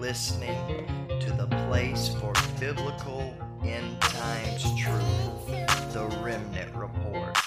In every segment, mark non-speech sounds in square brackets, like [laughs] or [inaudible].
listening to the place for biblical end times truth, the Remnant Report.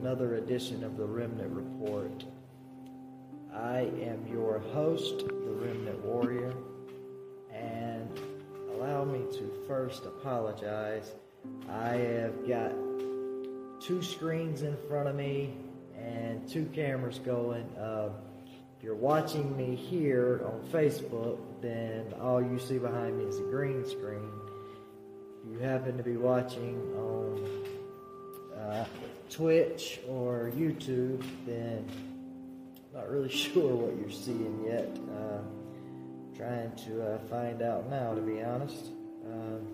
Another edition of the Remnant Report. I am your host, the Remnant Warrior, and allow me to first apologize. I have got two screens in front of me and two cameras going. Uh, if you're watching me here on Facebook, then all you see behind me is a green screen. If you happen to be watching on uh, Twitch or YouTube, then I'm not really [laughs] sure what you're seeing yet. Uh, trying to uh, find out now, to be honest. Um,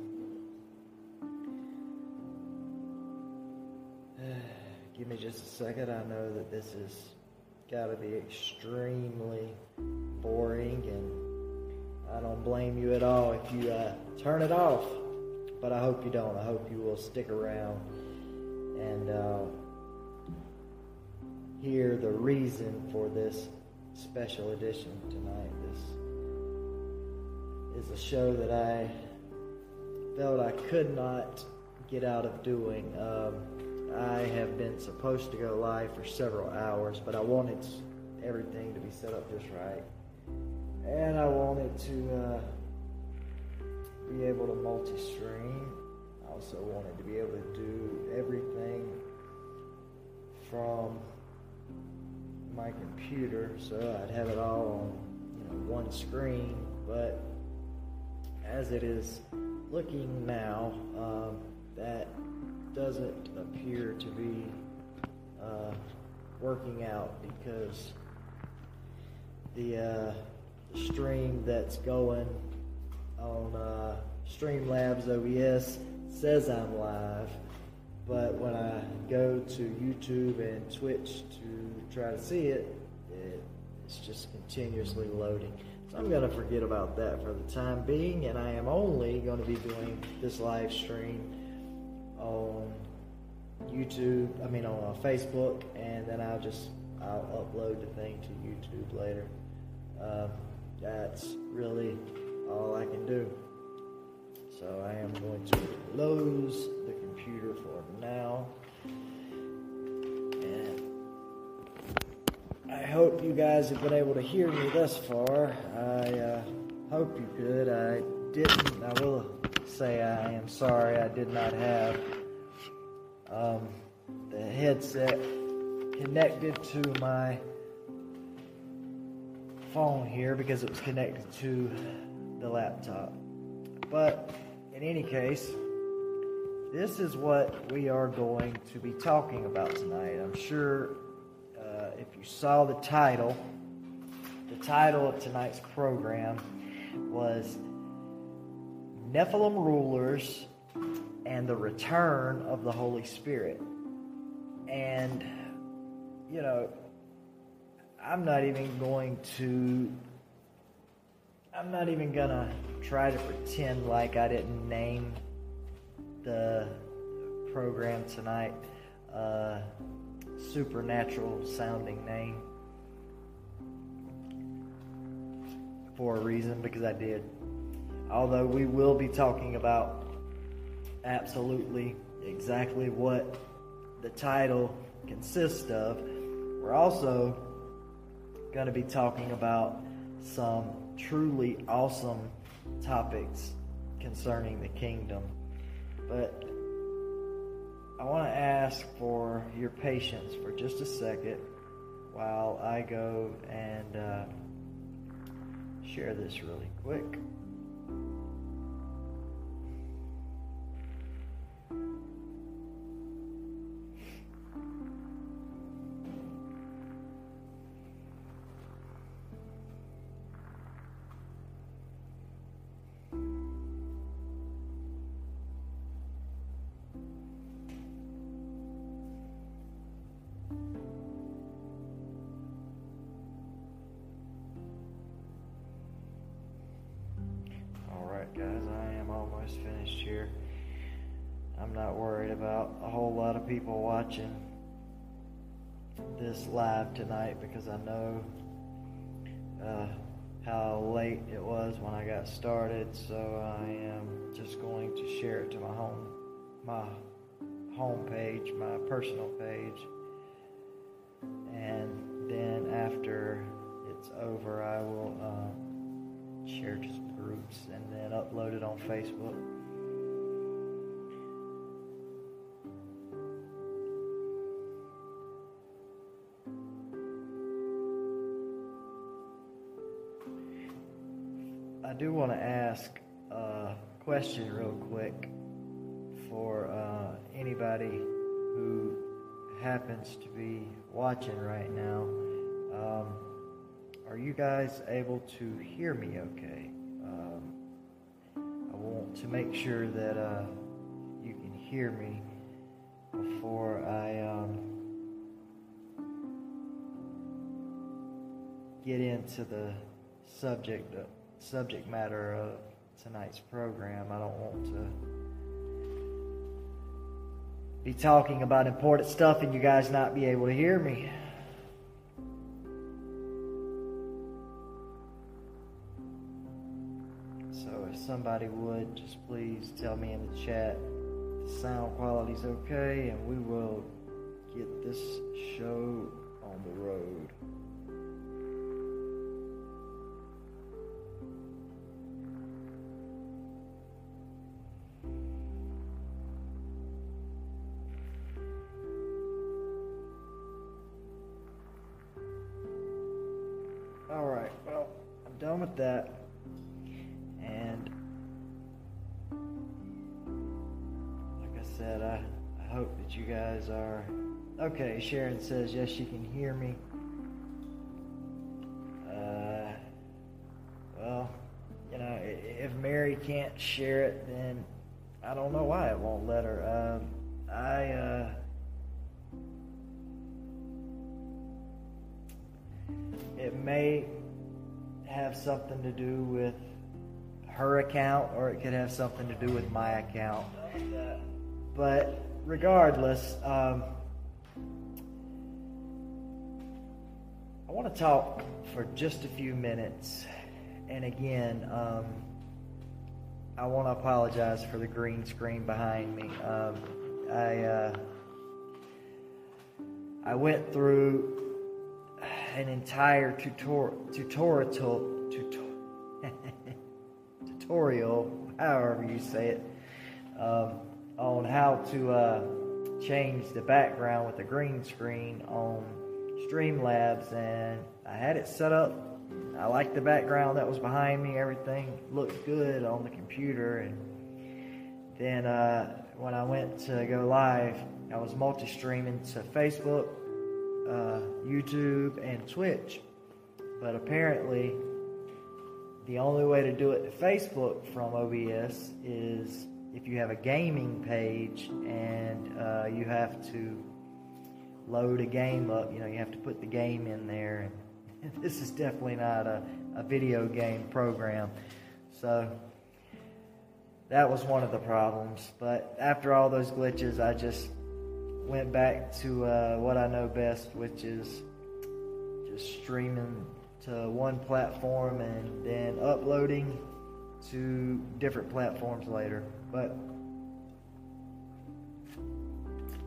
[sighs] Give me just a second. I know that this has got to be extremely boring, and I don't blame you at all if you uh, turn it off. But I hope you don't. I hope you will stick around and uh, hear the reason for this special edition tonight. This is a show that I felt I could not get out of doing. Um, I have been supposed to go live for several hours, but I wanted everything to be set up just right. And I wanted to uh, be able to multi stream. Also wanted to be able to do everything from my computer so I'd have it all on you know, one screen. But as it is looking now, um, that doesn't appear to be uh, working out because the, uh, the stream that's going on uh, Streamlabs OBS says I'm live, but when I go to YouTube and Twitch to try to see it, it it's just continuously loading. So I'm going to forget about that for the time being, and I am only going to be doing this live stream on YouTube, I mean on uh, Facebook, and then I'll just I'll upload the thing to YouTube later. Um, that's really all I can do. So I am going to close the computer for now, and I hope you guys have been able to hear me thus far. I uh, hope you could. I didn't. I will say I am sorry I did not have um, the headset connected to my phone here because it was connected to the laptop. But in any case, this is what we are going to be talking about tonight. I'm sure uh, if you saw the title, the title of tonight's program was Nephilim Rulers and the Return of the Holy Spirit. And, you know, I'm not even going to. I'm not even gonna try to pretend like I didn't name the program tonight uh, supernatural sounding name for a reason because I did. Although we will be talking about absolutely exactly what the title consists of. We're also going to be talking about some truly awesome topics concerning the kingdom. But I want to ask for your patience for just a second while I go and uh, share this really quick. People watching this live tonight because I know uh, how late it was when I got started. So I am just going to share it to my home, my home page, my personal page, and then after it's over, I will uh, share to groups and then upload it on Facebook. Do want to ask a question real quick for uh, anybody who happens to be watching right now. Um, are you guys able to hear me okay? Um, I want to make sure that uh, you can hear me before I um, get into the subject subject matter of tonight's program. I don't want to be talking about important stuff and you guys not be able to hear me. So if somebody would, just please tell me in the chat the sound quality's okay, and we will get this show on the road. I'm done with that. said, I, I hope that you guys are okay. Sharon says, yes, she can hear me. Uh, well, you know, if Mary can't share it, then I don't know why it won't let her. Um, I, uh, something to do with her account, or it could have something to do with my account. But regardless, um, I want to talk for just a few minutes. And again, um, I want to apologize for the green screen behind me. Um, I uh, I went through an entire tutor- tutorial [laughs] tutorial, however you say it. Um, on how to uh, change the background with the green screen on Streamlabs, and I had it set up. I liked the background that was behind me. Everything looked good on the computer, and then uh, when I went to go live, I was multi-streaming to Facebook, uh, YouTube, and Twitch. But apparently, the only way to do it to Facebook from OBS is if you have a gaming page and uh, you have to load a game up, you know, you have to put the game in there. And [laughs] this is definitely not a, a video game program. So that was one of the problems. But after all those glitches, I just went back to uh, what I know best, which is just streaming to one platform and then uploading to different platforms later. But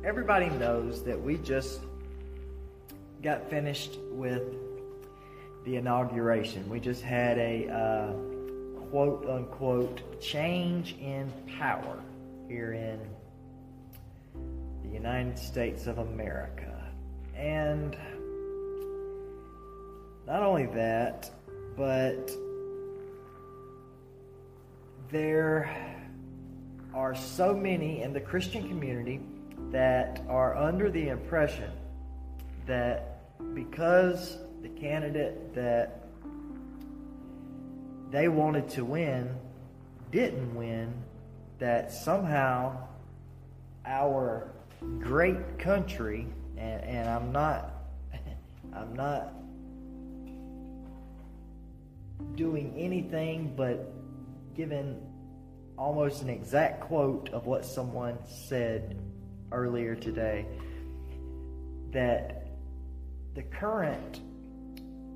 everybody knows that we just got finished with the inauguration. We just had a uh, quote unquote change in power here in the United States of America. And not only that, but there are so many in the Christian community that are under the impression that because the candidate that they wanted to win didn't win, that somehow our great country, and, and I'm not, [laughs] I'm not doing anything but giving almost an exact quote of what someone said earlier today that the current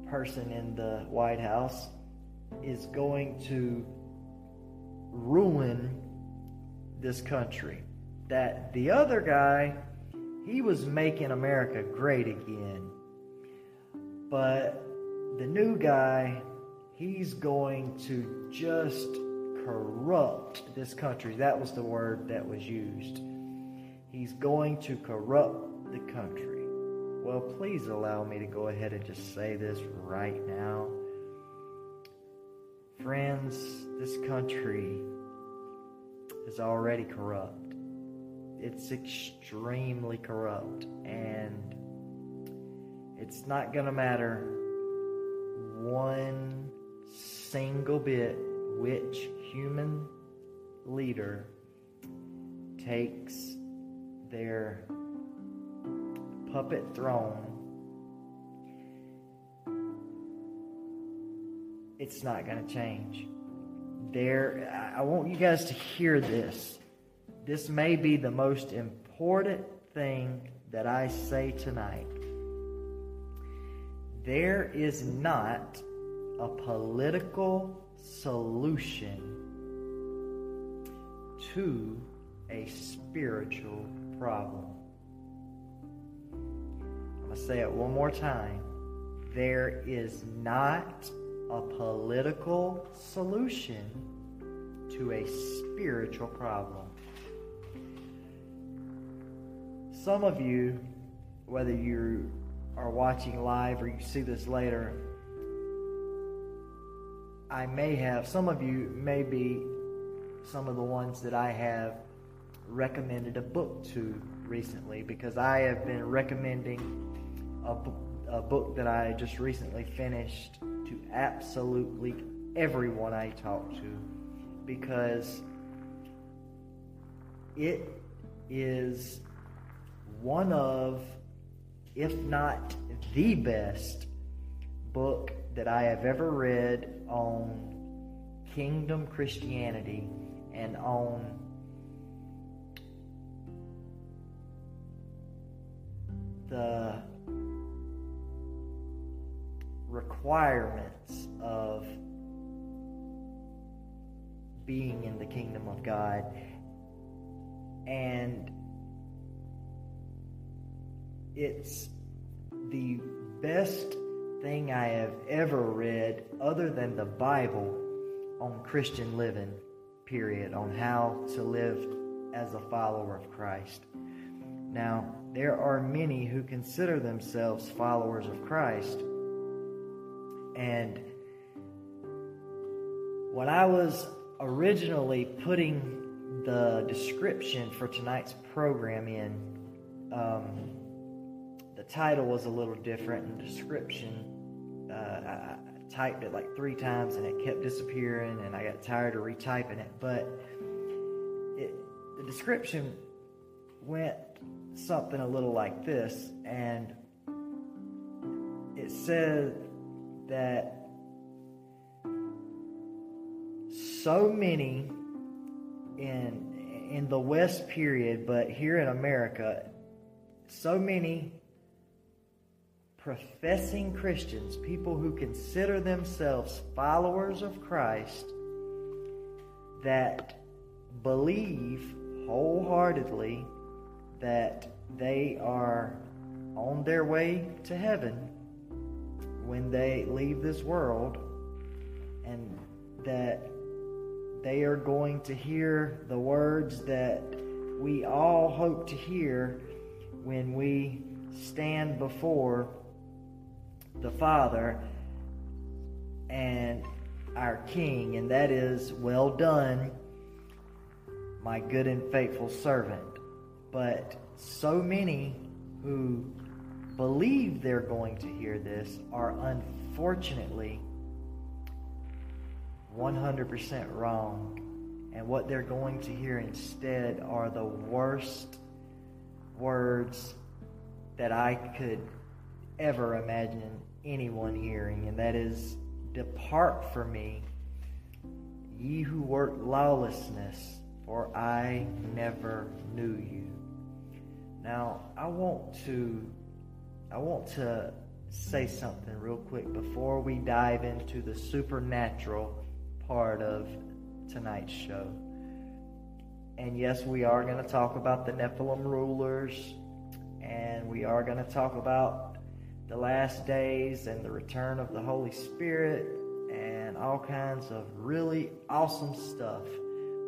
person in the White House is going to ruin this country. That the other guy, he was making America great again. But the new guy, he's going to just corrupt this country. That was the word that was used. He's going to corrupt the country. Well, please allow me to go ahead and just say this right now. Friends, this country is already corrupt. It's extremely corrupt, and it's not going to matter one single bit which human leader takes their puppet throne, it's not going to change. There, I want you guys to hear this. This may be the most important thing that I say tonight. There is not a political solution to a spiritual problem. I'm going to say it one more time. There is not a political solution to a spiritual problem. Some of you, whether you are watching live or you see this later, I may have, some of you may be some of the ones that I have recommended a book to recently because I have been recommending a, a book that I just recently finished to absolutely everyone I talk to because it is one of, if not the best book that I have ever read on kingdom Christianity and on the requirements of being in the kingdom of God. And it's the best thing I have ever read, other than the Bible, on Christian living, period, on how to live as a follower of Christ. Now, there are many who consider themselves followers of Christ. And when I was originally putting the description for tonight's program in, um, title was a little different and description uh, I, I typed it like three times and it kept disappearing and i got tired of retyping it but it, the description went something a little like this and it said that so many in in the west period but here in america so many professing Christians, people who consider themselves followers of Christ, that believe wholeheartedly that they are on their way to heaven when they leave this world, and that they are going to hear the words that we all hope to hear when we stand before the Father and our King, and that is, Well done, my good and faithful servant. But so many who believe they're going to hear this are unfortunately 100% wrong. And what they're going to hear instead are the worst words that I could ever imagine anyone hearing, and that is, Depart from me, ye who work lawlessness, for I never knew you. Now, I want to I want to say something real quick before we dive into the supernatural part of tonight's show. And yes, we are going to talk about the Nephilim rulers, and we are going to talk about the last days and the return of the Holy Spirit and all kinds of really awesome stuff.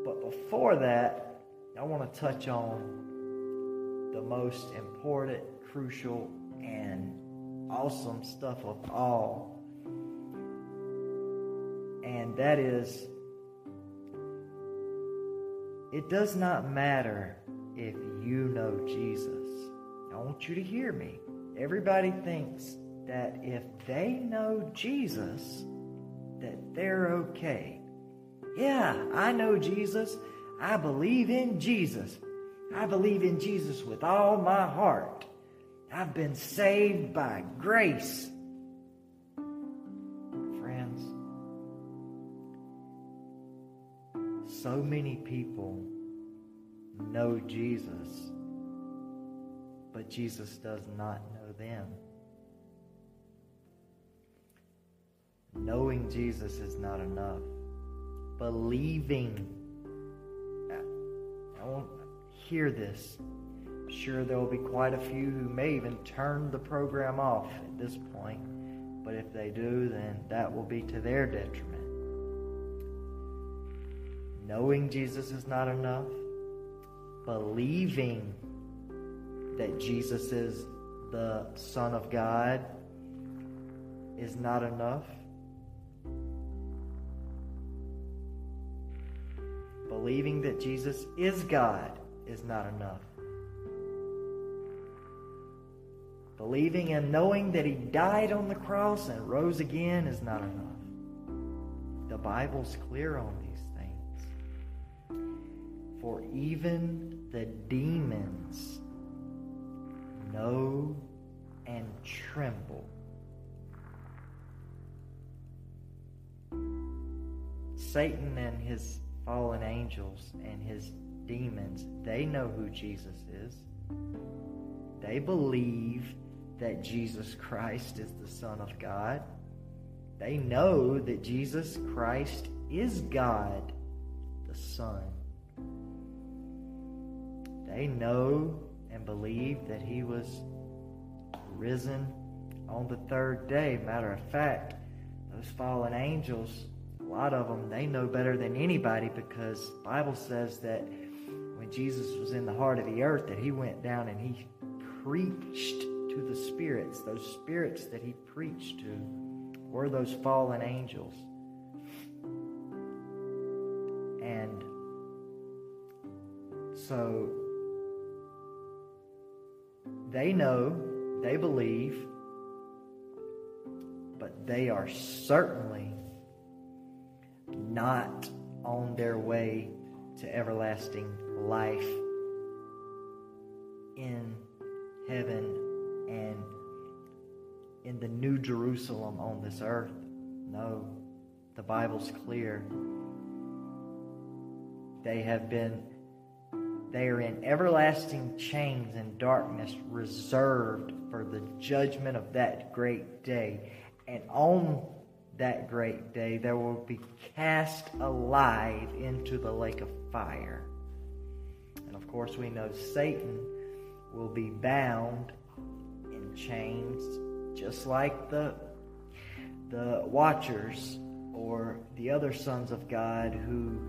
But before that, I want to touch on the most important, crucial, and awesome stuff of all. And that is, it does not matter if you know Jesus. I want you to hear me. Everybody thinks that if they know Jesus, that they're okay. Yeah, I know Jesus. I believe in Jesus. I believe in Jesus with all my heart. I've been saved by grace. Friends, so many people know Jesus, but Jesus does not know them. Knowing Jesus is not enough. Believing. I won't hear this. I'm sure there will be quite a few who may even turn the program off at this point. But if they do, then that will be to their detriment. Knowing Jesus is not enough. Believing that Jesus is the Son of God is not enough. Believing that Jesus is God is not enough. Believing and knowing that He died on the cross and rose again is not enough. The Bible's clear on these things. For even the demons know and tremble. Satan and his fallen angels and his demons, they know who Jesus is. They believe that Jesus Christ is the Son of God. They know that Jesus Christ is God, the Son. They know and believed that he was risen on the third day. Matter of fact, those fallen angels, a lot of them, they know better than anybody because Bible says that when Jesus was in the heart of the earth that he went down and he preached to the spirits. Those spirits that he preached to were those fallen angels. And so they know, they believe, but they are certainly not on their way to everlasting life in heaven and in the new Jerusalem on this earth. No, the Bible's clear. They have been they are in everlasting chains and darkness, reserved for the judgment of that great day. And on that great day, they will be cast alive into the lake of fire. And of course, we know Satan will be bound in chains, just like the the watchers or the other sons of God who,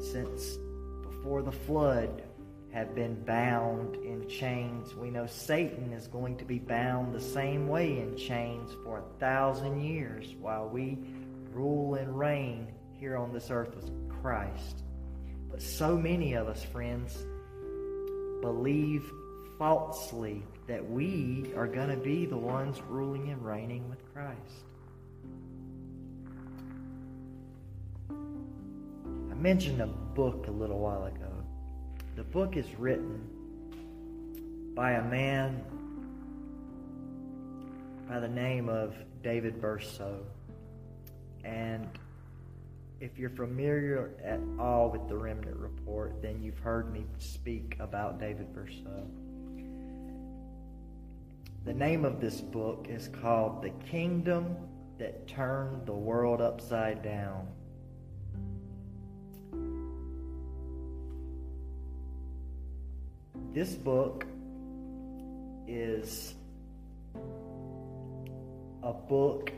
since before the flood, have been bound in chains. We know Satan is going to be bound the same way in chains for a thousand years while we rule and reign here on this earth with Christ. But so many of us, friends, believe falsely that we are going to be the ones ruling and reigning with Christ. Mentioned a book a little while ago. The book is written by a man by the name of David Bercot. And if you're familiar at all with the Remnant Report, then you've heard me speak about David Bercot. The name of this book is called The Kingdom That Turned the World Upside Down. This book is a book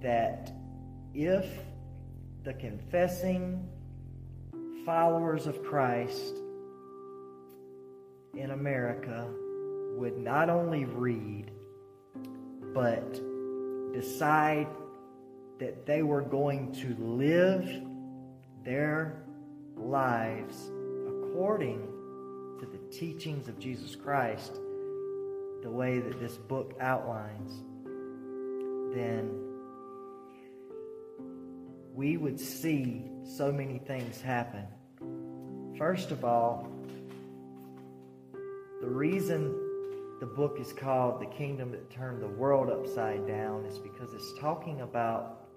that if the confessing followers of Christ in America would not only read, but decide that they were going to live their lives according teachings of Jesus Christ, the way that this book outlines, then we would see so many things happen. First of all, the reason the book is called The Kingdom That Turned the World Upside Down is because it's talking about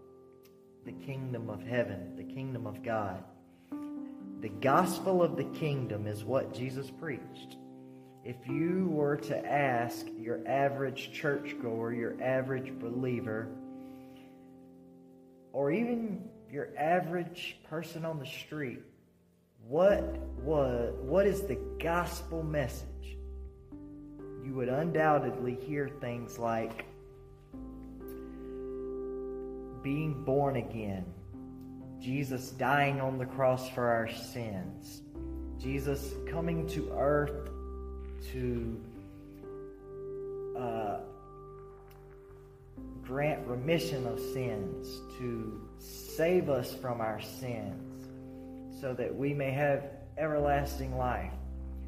the kingdom of heaven, the kingdom of God. The gospel of the kingdom is what Jesus preached. If you were to ask your average churchgoer, your average believer, or even your average person on the street, what was what is the gospel message? You would undoubtedly hear things like being born again, Jesus dying on the cross for our sins, Jesus coming to earth to uh, grant remission of sins, to save us from our sins, so that we may have everlasting life.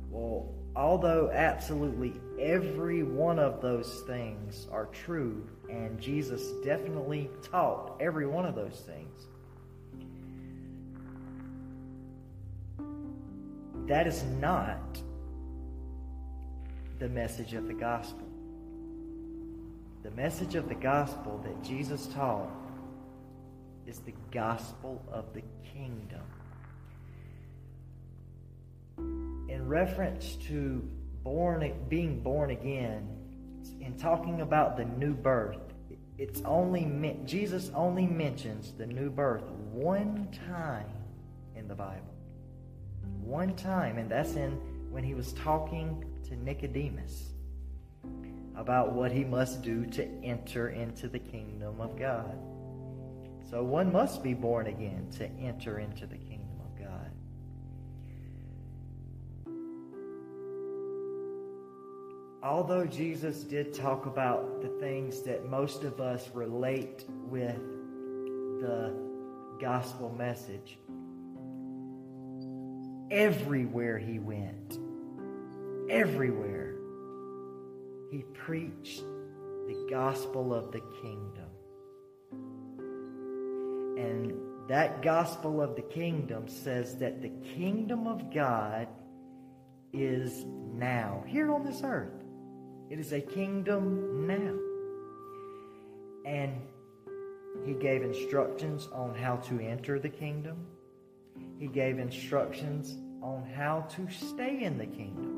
Well, although absolutely every one of those things are true, and Jesus definitely taught every one of those things, that is not the message of the gospel. The message of the gospel that Jesus taught is the gospel of the kingdom. In reference to born being born again, in talking about the new birth, it's only Jesus only mentions the new birth one time in the Bible. One time, and that's in when he was talking to Nicodemus about what he must do to enter into the kingdom of God. So one must be born again to enter into the kingdom of God. Although Jesus did talk about the things that most of us relate with the gospel message, everywhere he went, everywhere, he preached the gospel of the kingdom. And that gospel of the kingdom says that the kingdom of God is now, here on this earth. It is a kingdom now. And he gave instructions on how to enter the kingdom. He gave instructions on how to stay in the kingdom.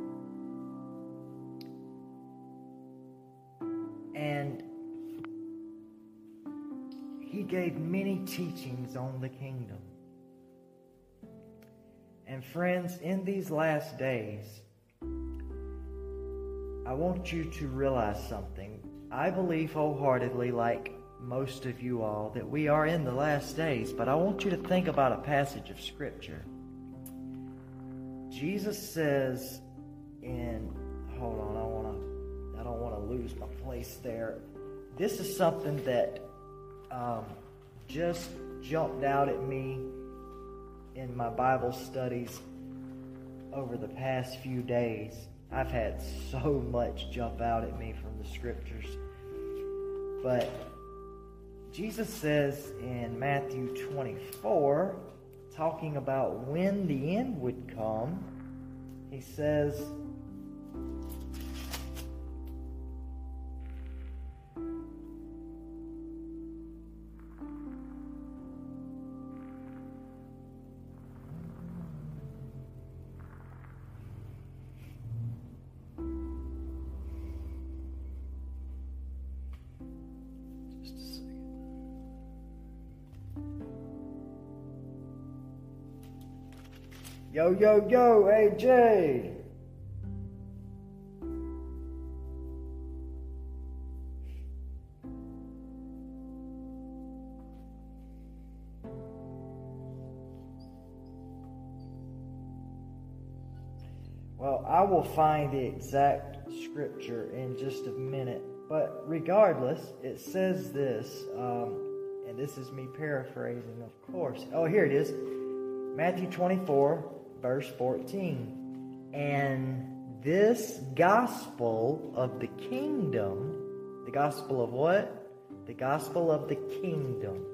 And he gave many teachings on the kingdom. And friends, in these last days, I want you to realize something. I believe wholeheartedly, like most of you all, that we are in the last days, but I want you to think about a passage of Scripture. Jesus says in, hold on, I want to, I don't want to lose my place there. This is something that um, just jumped out at me in my Bible studies over the past few days. I've had so much jump out at me from the scriptures. But Jesus says in Matthew 24, talking about when the end would come, he says, Yo, yo, AJ. Well, I will find the exact scripture in just a minute. But regardless, it says this, um, and this is me paraphrasing, of course. Oh, here it is Matthew 24, verse 14. And this gospel of the kingdom, the gospel of what? The gospel of the kingdom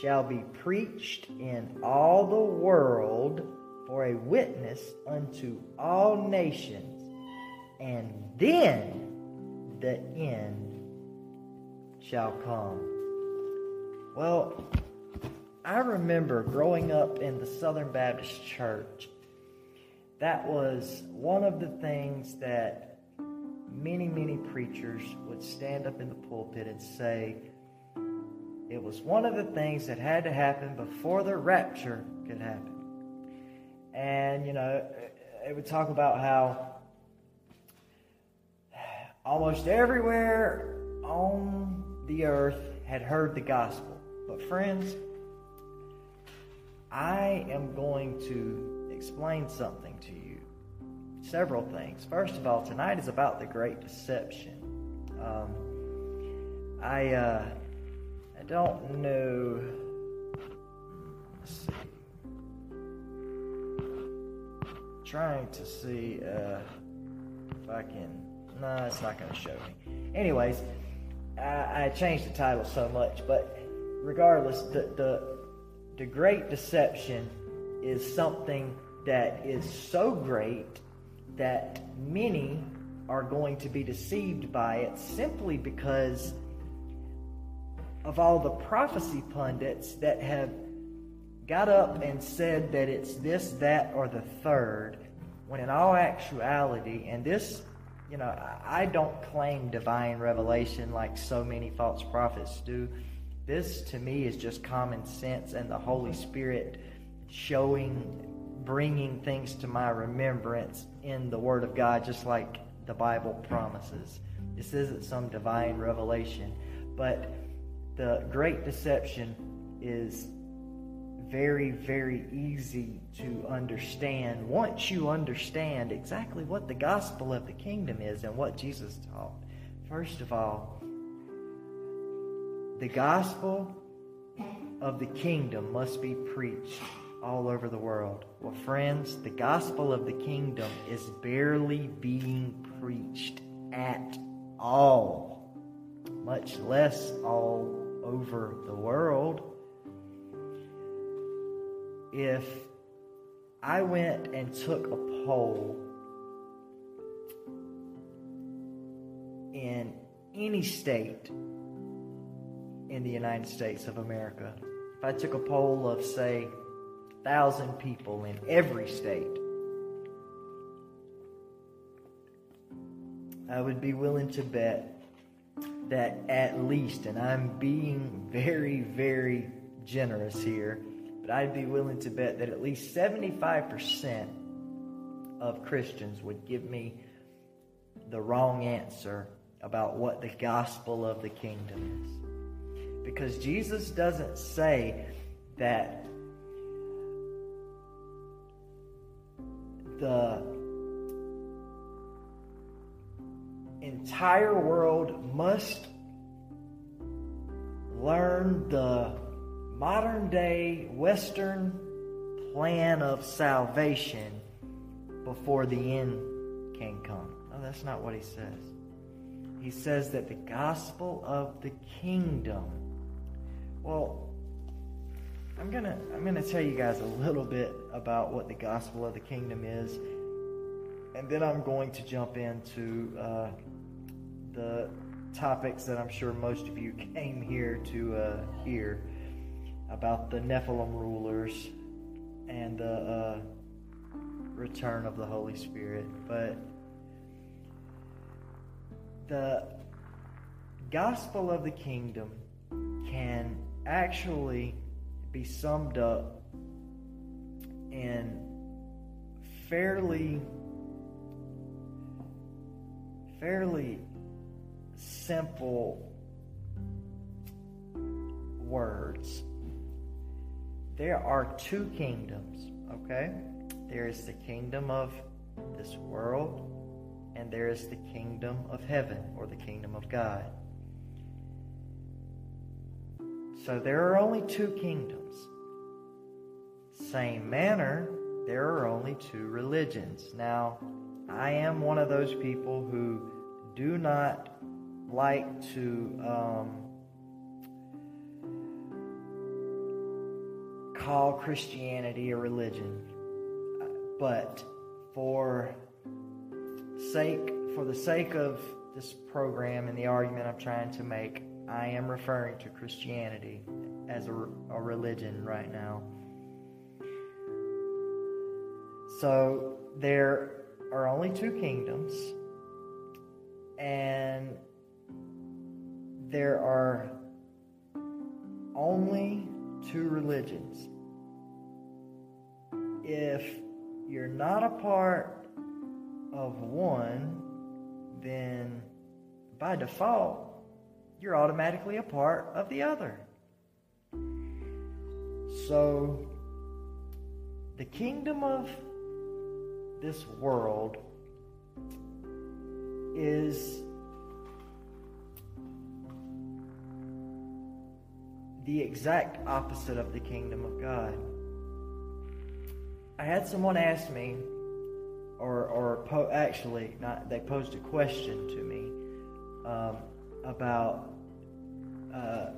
shall be preached in all the world for a witness unto all nations, and then the end shall come. Well, I remember growing up in the Southern Baptist Church. That was one of the things that many, many preachers would stand up in the pulpit and say it was one of the things that had to happen before the rapture could happen. And, you know, it would talk about how almost everywhere on the earth had heard the gospel. But, friends, I am going to explain something to you. Several things. First of all, tonight is about the great deception. Um, I uh, I don't know. Trying to see uh, if I can. No, it's not going to show me. Anyways, I, I changed the title so much, but regardless, the the the great deception is something that is so great that many are going to be deceived by it simply because of all the prophecy pundits that have got up and said that it's this, that, or the third, when in all actuality, and this, you know, I don't claim divine revelation like so many false prophets do. This to me is just common sense and the Holy Spirit showing, bringing things to my remembrance in the Word of God, just like the Bible promises. This isn't some divine revelation, but the great deception is very, very easy to understand once you understand exactly what the gospel of the kingdom is and what Jesus taught. First of all, the gospel of the kingdom must be preached all over the world. Well, friends, the gospel of the kingdom is barely being preached at all, much less all over the world. If I went and took a poll in any state in the United States of America, if I took a poll of, say, thousand people in every state, I would be willing to bet that at least, and I'm being very, very generous here, but I'd be willing to bet that at least 75% of Christians would give me the wrong answer about what the gospel of the kingdom is. Because Jesus doesn't say that the entire world must learn the modern day Western plan of salvation before the end can come. No, that's not what he says. He says that the gospel of the kingdom. Well, I'm gonna I'm gonna tell you guys a little bit about what the gospel of the kingdom is, and then I'm going to jump into uh, the topics that I'm sure most of you came here to uh, hear about the Nephilim rulers and the uh, return of the Holy Spirit. But the gospel of the kingdom can actually be summed up in fairly fairly simple words there are two kingdoms, okay? There is the kingdom of this world, and there is the kingdom of heaven, or the kingdom of God. So there are only two kingdoms. Same manner, there are only two religions. Now, I am one of those people who do not like to um, call Christianity a religion, but for sake for the sake of this program and the argument I'm trying to make, I am referring to Christianity as a, a religion right now. So there are only two kingdoms, and there are only two religions if you're not a part of one, then by default, you're automatically a part of the other. So, the kingdom of this world is the exact opposite of the kingdom of God. I had someone ask me, or or po- actually, not they posed a question to me um, about uh,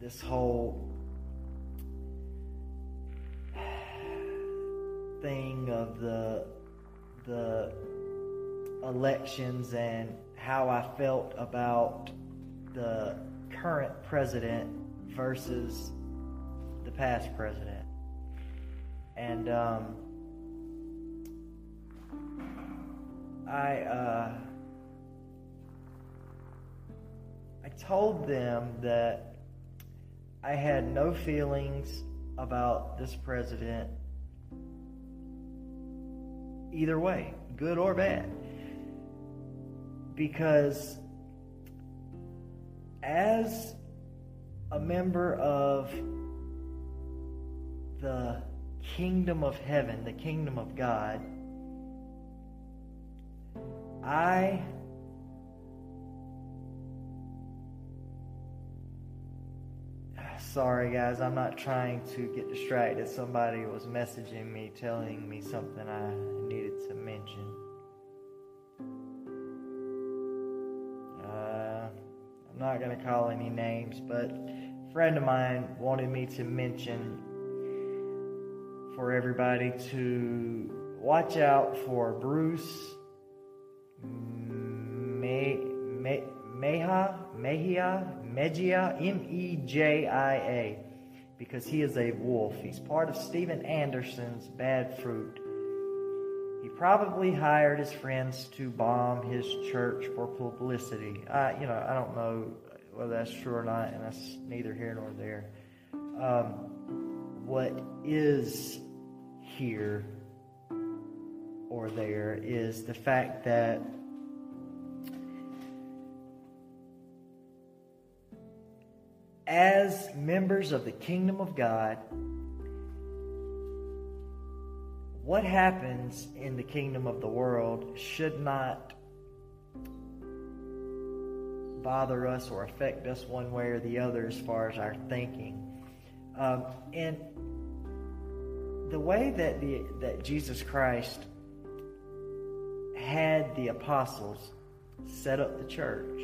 this whole [sighs] thing of the the elections and how I felt about the current president versus the past president. And um, I uh, I told them that I had no feelings about this president either way, good or bad. Because as a member of the kingdom of heaven, the kingdom of God, I Sorry, guys, I'm not trying to get distracted. Somebody was messaging me telling me something I needed to mention. Uh, I'm not going to call any names, but a friend of mine wanted me to mention for everybody to watch out for Bruce Me, Me, Meha, Mejia, Mejia, M E J I A, because he is a wolf. He's part of Steven Anderson's Bad Fruit. He probably hired his friends to bomb his church for publicity. I, you know, I don't know whether that's true or not, and that's neither here nor there. Um, what is here or there is the fact that as members of the kingdom of God, what happens in the kingdom of the world should not bother us or affect us one way or the other as far as our thinking. Um, and the way that the that Jesus Christ had the apostles set up the church.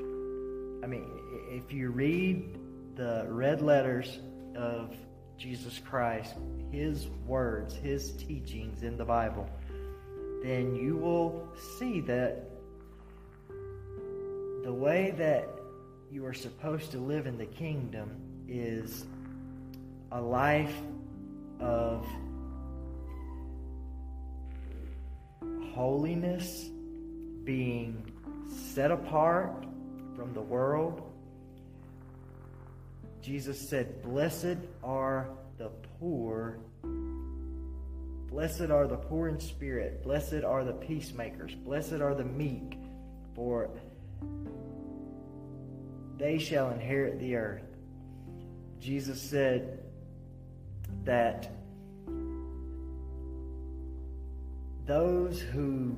I mean, if you read the red letters of Jesus Christ, his words, his teachings in the Bible, then you will see that the way that you are supposed to live in the kingdom is a life of holiness, being set apart from the world. Jesus said, Blessed are the poor. Blessed are the poor in spirit. Blessed are the peacemakers. Blessed are the meek, for they shall inherit the earth. Jesus said that those who,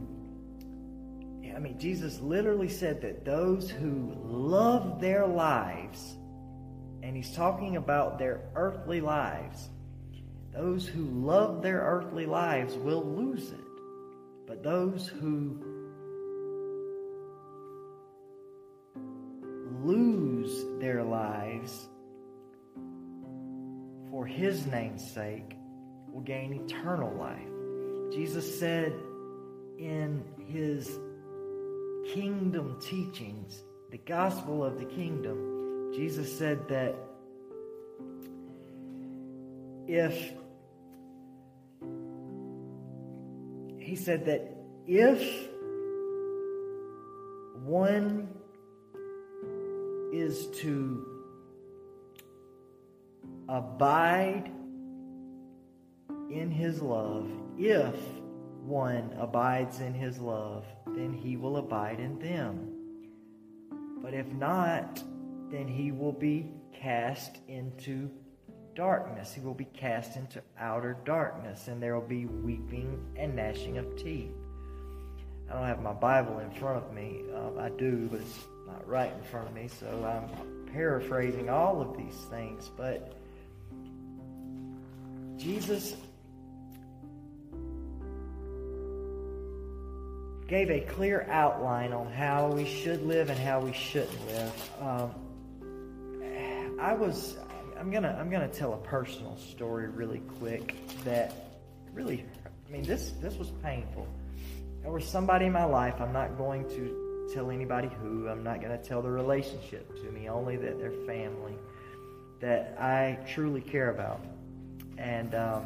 I mean, Jesus literally said that those who love their lives, and he's talking about their earthly lives, those who love their earthly lives will lose it. But those who lose their lives for his name's sake will gain eternal life. Jesus said in his kingdom teachings, the gospel of the kingdom, Jesus said that if he said that if one is to abide in his love, if one abides in his love, then he will abide in them. But if not, then he will be cast into darkness. He will be cast into outer darkness, and there will be weeping and gnashing of teeth. I don't have my Bible in front of me. Um, I do, but it's not right in front of me, so I'm paraphrasing all of these things. But Jesus gave a clear outline on how we should live and how we shouldn't live. Um, I was I'm gonna I'm gonna tell a personal story really quick that really I mean this this was painful. There was somebody in my life. I'm not going to tell anybody who. I'm not to tell the relationship to me. Only that they're family that I truly care about. And um,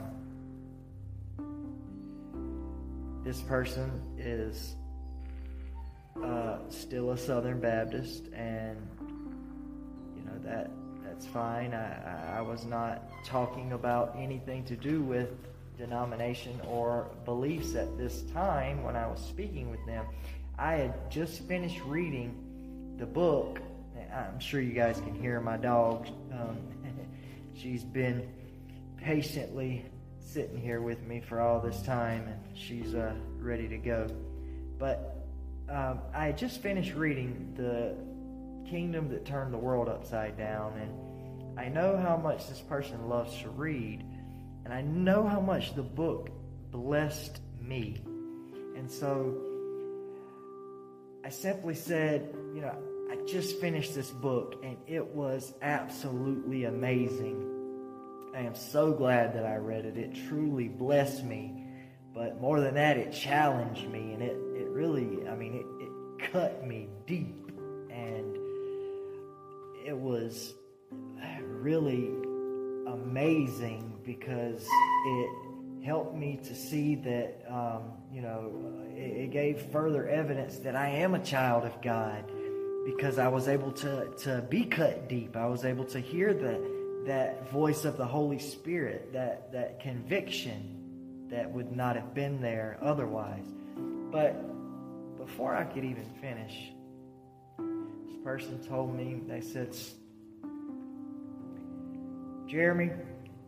this person is uh, still a Southern Baptist, and you know that that's fine. I, I was not talking about anything to do with denomination or beliefs at this time when I was speaking with them. I had just finished reading the book. I'm sure you guys can hear my dog. Um, [laughs] she's been patiently sitting here with me for all this time, and she's uh, ready to go. But um, I had just finished reading the Kingdom that turned the world upside down, and I know how much this person loves to read, and I know how much the book blessed me. And so I simply said, you know, I just finished this book and it was absolutely amazing. I am so glad that I read it. It truly blessed me. But more than that, it challenged me and it, it really, I mean, it, it cut me deep. And it was really amazing because it helped me to see that, um, you know, it, it, gave further evidence that I am a child of God because I was able to, to be cut deep. I was able to hear the, that voice of the Holy Spirit, that, that conviction that would not have been there otherwise. But before I could even finish, this person told me, they said, Jeremy,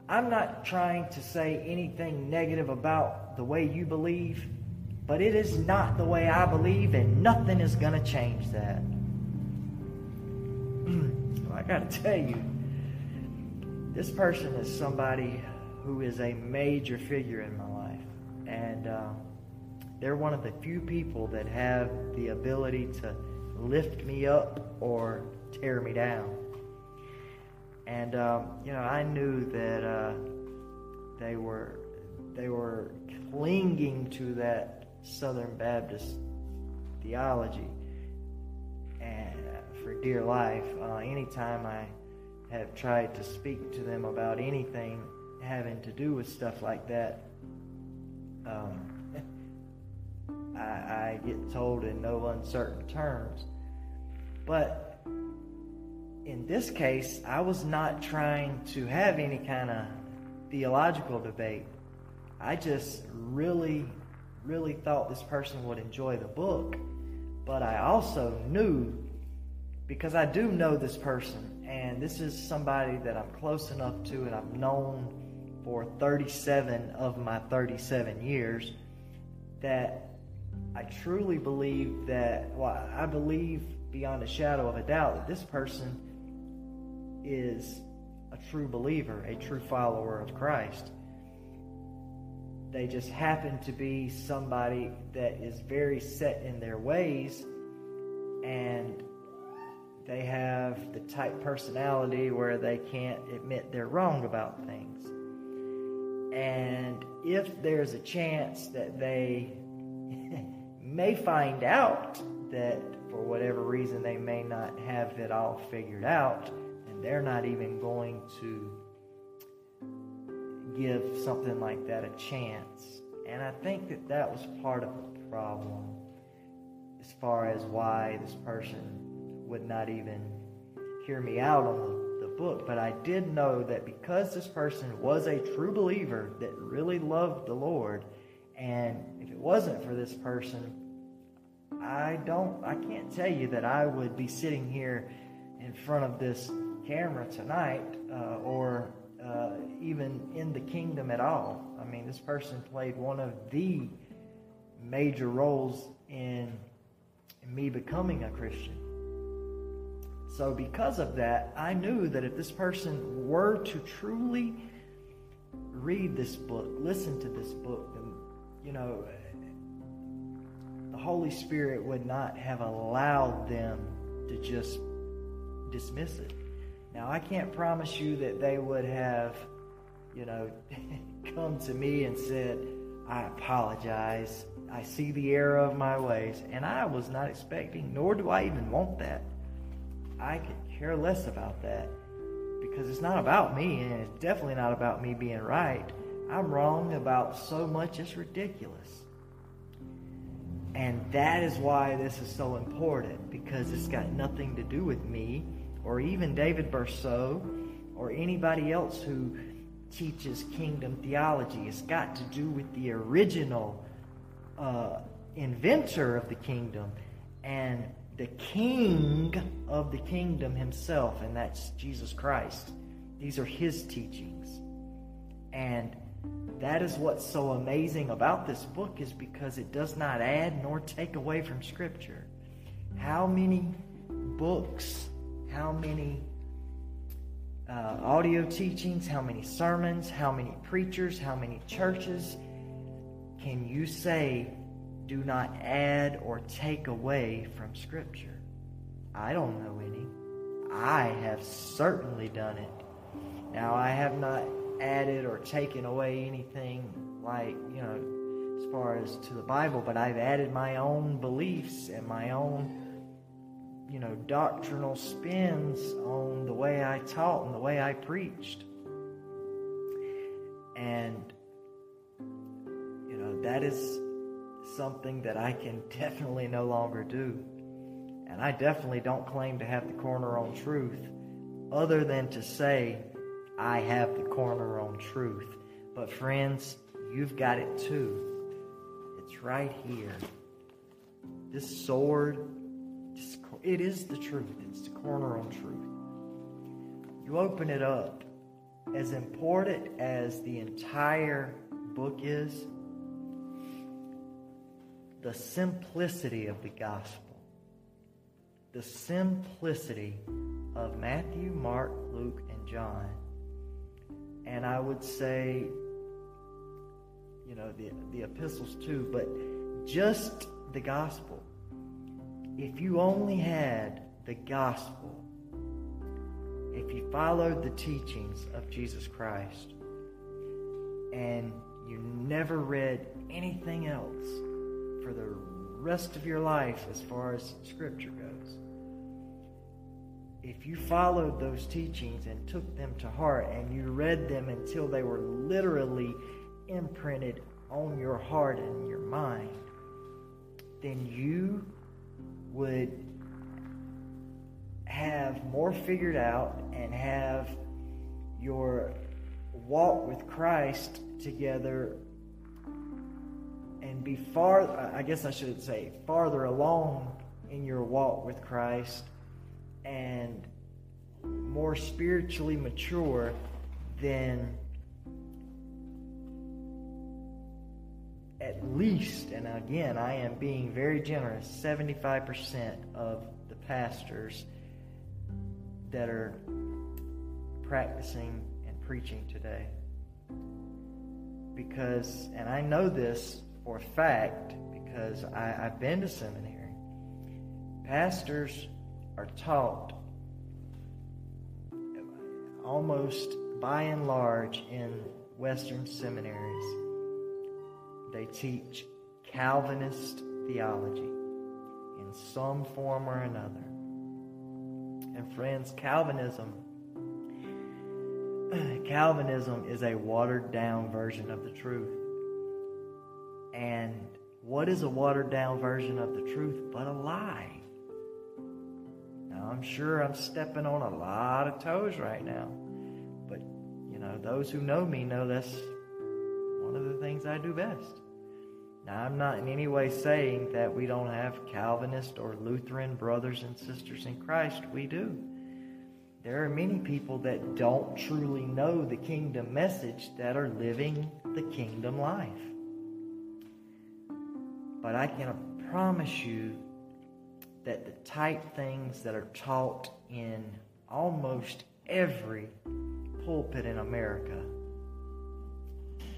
I'm not trying to say anything negative about the way you believe, but it is not the way I believe, and nothing is going to change that. [clears throat] I got to tell you, this person is somebody who is a major figure in my life. And uh, they're one of the few people that have the ability to lift me up or tear me down. And um, you know, I knew that uh, they were they were clinging to that Southern Baptist theology, and uh, for dear life, uh, anytime I have tried to speak to them about anything having to do with stuff like that, um, [laughs] I, I get told in no uncertain terms. But in this case, I was not trying to have any kind of theological debate. I just really, really thought this person would enjoy the book. But I also knew, because I do know this person, and this is somebody that I'm close enough to and I've known for 37 of my 37 years, that I truly believe that, well, I believe beyond a shadow of a doubt that this person is a true believer, a true follower of Christ. They just happen to be somebody that is very set in their ways and they have the type personality where they can't admit they're wrong about things. And if there's a chance that they [laughs] may find out that for whatever reason they may not have it all figured out, they're not even going to give something like that a chance. And I think that that was part of the problem as far as why this person would not even hear me out on the, the book. But I did know that because this person was a true believer that really loved the Lord, and if it wasn't for this person, I don't, I can't tell you that I would be sitting here in front of this camera tonight uh, or uh, even in the kingdom at all. I mean, this person played one of the major roles in, in me becoming a Christian. So, because of that, I knew that if this person were to truly read this book, listen to this book, then, you know, the Holy Spirit would not have allowed them to just dismiss it. Now, I can't promise you that they would have, you know, [laughs] come to me and said, I apologize. I see the error of my ways. And I was not expecting, nor do I even want that. I could care less about that because it's not about me, and it's definitely not about me being right. I'm wrong about so much, it's ridiculous. And that is why this is so important because it's got nothing to do with me or even David Bercot or anybody else who teaches kingdom theology. It's got to do with the original uh, inventor of the kingdom and the king of the kingdom himself, and that's Jesus Christ. These are his teachings. And that is what's so amazing about this book is because it does not add nor take away from scripture. How many books how many uh, audio teachings, how many sermons, how many preachers, how many churches can you say do not add or take away from Scripture? I don't know any. I have certainly done it. Now, I have not added or taken away anything like, you know, as far as to the Bible, but I've added my own beliefs and my own you know, doctrinal spins on the way I taught and the way I preached. And, you know, that is something that I can [laughs] definitely no longer do. And I definitely don't claim to have the corner on truth, other than to say, I have the corner on truth. But, friends, you've got it too. It's right here. this sword, it is the truth. It's the corner on truth. You open it up, as important as the entire book is, the simplicity of the gospel, the simplicity of Matthew, Mark, Luke, and John. And I would say, you know, the, the epistles too, but just the gospel. If you only had the gospel, if you followed the teachings of Jesus Christ, and you never read anything else for the rest of your life as far as Scripture goes, if you followed those teachings and took them to heart and you read them until they were literally imprinted on your heart and your mind, then you would have more figured out and have your walk with Christ together and be far I guess I should say farther along in your walk with Christ and more spiritually mature than at least, and again, I am being very generous, 75% of the pastors that are practicing and preaching today. Because, and I know this for a fact because I, I've been to seminary, pastors are taught almost by and large in Western seminaries. They teach Calvinist theology in some form or another. And friends, Calvinism [clears throat] Calvinism is a watered down version of the truth. And what is a watered down version of the truth but a lie? Now, I'm sure I'm stepping on a lot of toes right now. But, you know, those who know me know that's one of the things I do best. Now, I'm not in any way saying that we don't have Calvinist or Lutheran brothers and sisters in Christ. We do. There are many people that don't truly know the kingdom message that are living the kingdom life. But I can promise you that the type things that are taught in almost every pulpit in America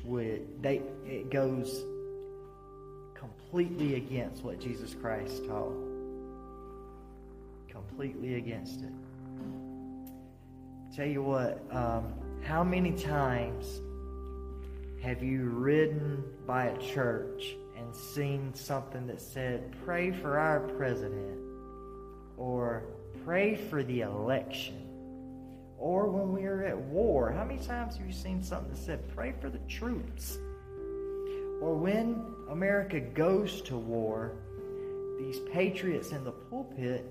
would they it goes completely against what Jesus Christ taught. Completely against it. Tell you what, um, how many times have you ridden by a church and seen something that said, pray for our president, or pray for the election? Or when we are at war, how many times have you seen something that said, pray for the troops? Or when America goes to war, these patriots in the pulpit,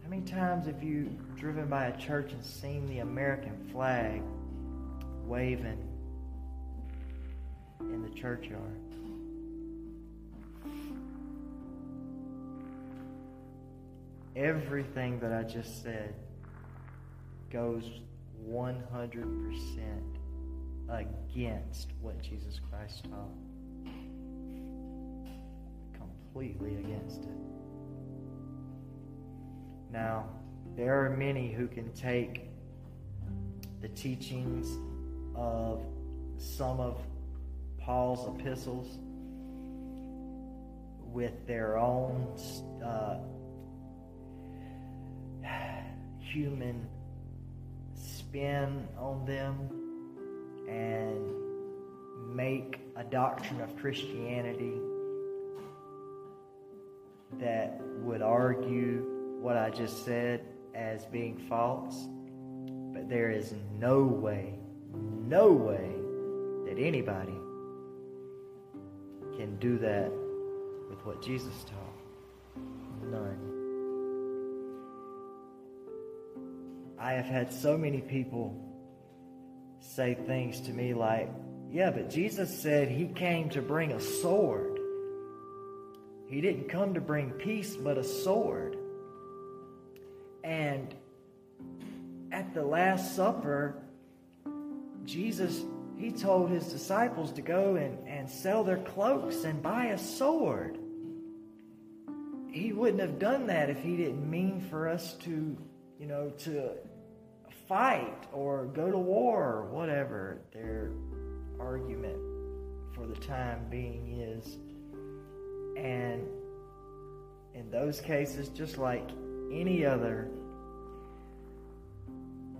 how many times have you driven by a church and seen the American flag waving in the churchyard? Everything that I just said goes 100% against what Jesus Christ taught. Completely against it. Now, there are many who can take the teachings of some of Paul's epistles with their own uh, [sighs] human spin on them and make a doctrine of Christianity that would argue what I just said as being false. But there is no way, no way that anybody can do that with what Jesus taught. None. I have had so many people say things to me like, yeah, but Jesus said he came to bring a sword. He didn't come to bring peace, but a sword. And at the Last Supper, Jesus, he told his disciples to go and, and sell their cloaks and buy a sword. He wouldn't have done that if he didn't mean for us to, you know, to fight or go to war or whatever their argument for the time being is. And in those cases, just like any other,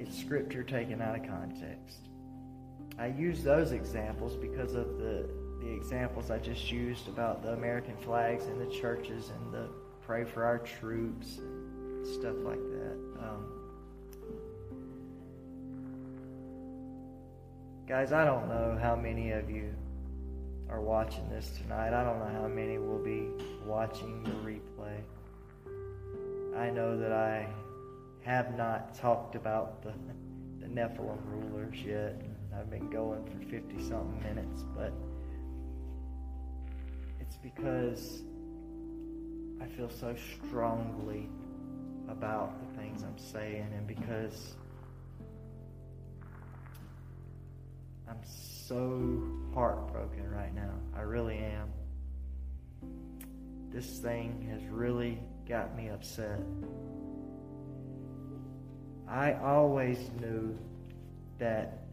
it's scripture taken out of context. I use those examples because of the, the examples I just used about the American flags and the churches and the pray for our troops and stuff like that. Um, guys, I don't know how many of you are watching this tonight. I don't know how many will be watching the replay. I know that I have not talked about the, the Nephilim rulers yet. I've been going for 50 something minutes, but it's because I feel so strongly about the things I'm saying and because I'm so heartbroken right now. I really am. This thing has really got me upset. I always knew that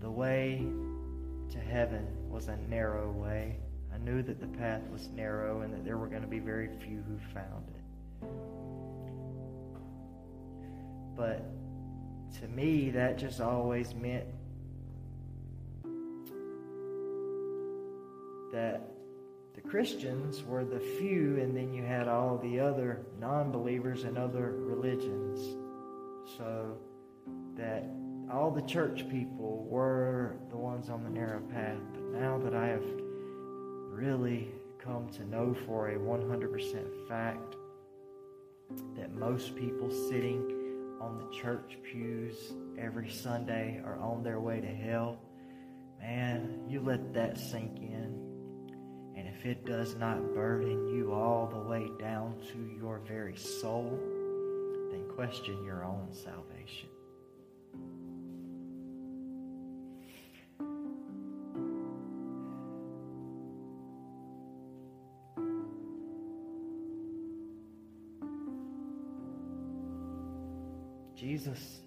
the way to heaven was a narrow way. I knew that the path was narrow and that there were going to be very few who found it. But to me, that just always meant that the Christians were the few, and then you had all the other non believers and other religions. So that all the church people were the ones on the narrow path. But now that I have really come to know for a 100% fact that most people sitting on the church pews every Sunday are on their way to hell, man, you let that sink in. And if it does not burden you all the way down to your very soul, then question your own salvation. Jesus,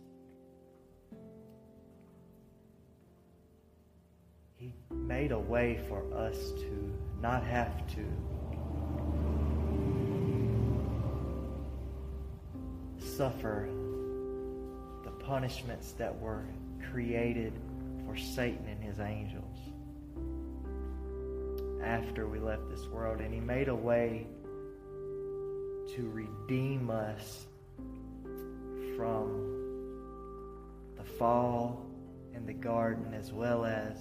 He made a way for us to not have to suffer the punishments that were created for Satan and his angels after we left this world. And He made a way to redeem us from the fall in the garden as well as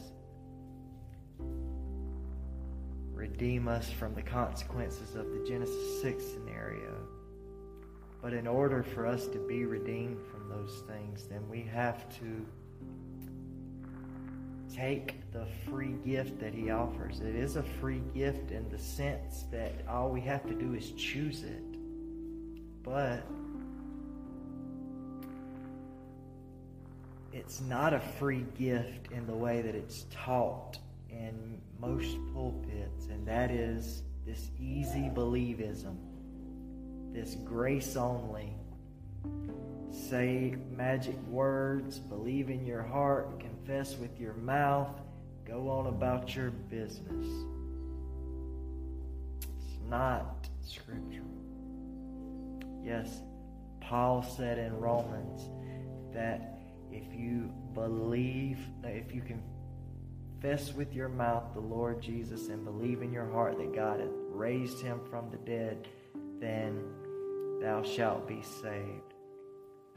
redeem us from the consequences of the Genesis 6 scenario. But in order for us to be redeemed from those things, then we have to take the free gift that He offers. It is a free gift in the sense that all we have to do is choose it. But it's not a free gift in the way that it's taught in most pulpits, and that is this easy believism, this grace only. Say magic words, believe in your heart, confess with your mouth, go on about your business. It's not scriptural. Yes, Paul said in Romans that if you believe, if you confess with your mouth the Lord Jesus and believe in your heart that God hath raised him from the dead, then thou shalt be saved.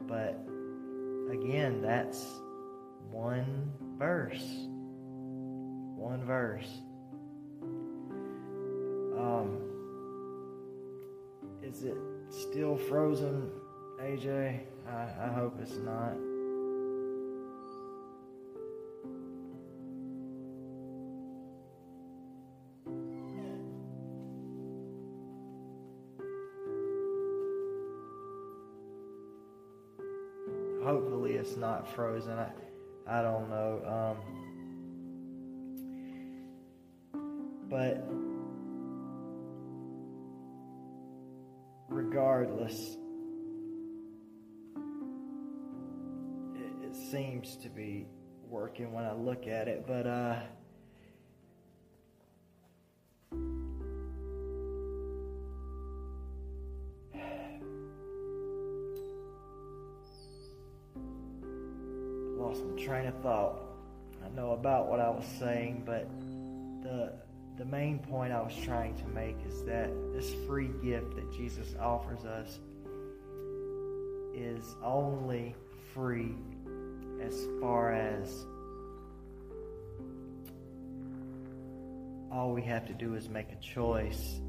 But again, that's one verse. One verse. Um, is it still frozen, AJ? I, I hope it's not. Not frozen. I, I don't know. Um, but regardless, it, it seems to be working when I look at it. But uh, lost my train of thought. I know about what I was saying, but the the main point I was trying to make is that this free gift that Jesus offers us is only free as far as all we have to do is make a choice.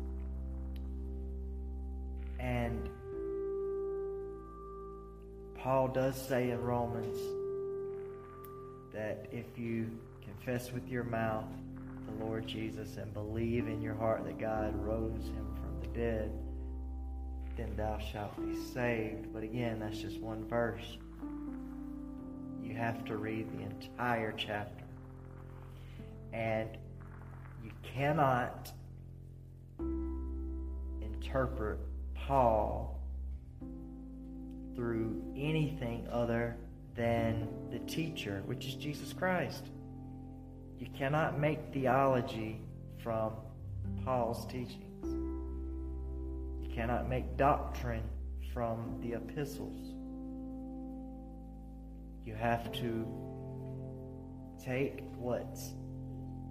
And Paul does say in Romans that if you confess with your mouth the Lord Jesus and believe in your heart that God rose him from the dead, then thou shalt be saved. But again, that's just one verse. You have to read the entire chapter. And you cannot interpret Paul through anything other than the teacher, which is Jesus Christ. You cannot make theology from Paul's teachings. You cannot make doctrine from the epistles. You have to take what's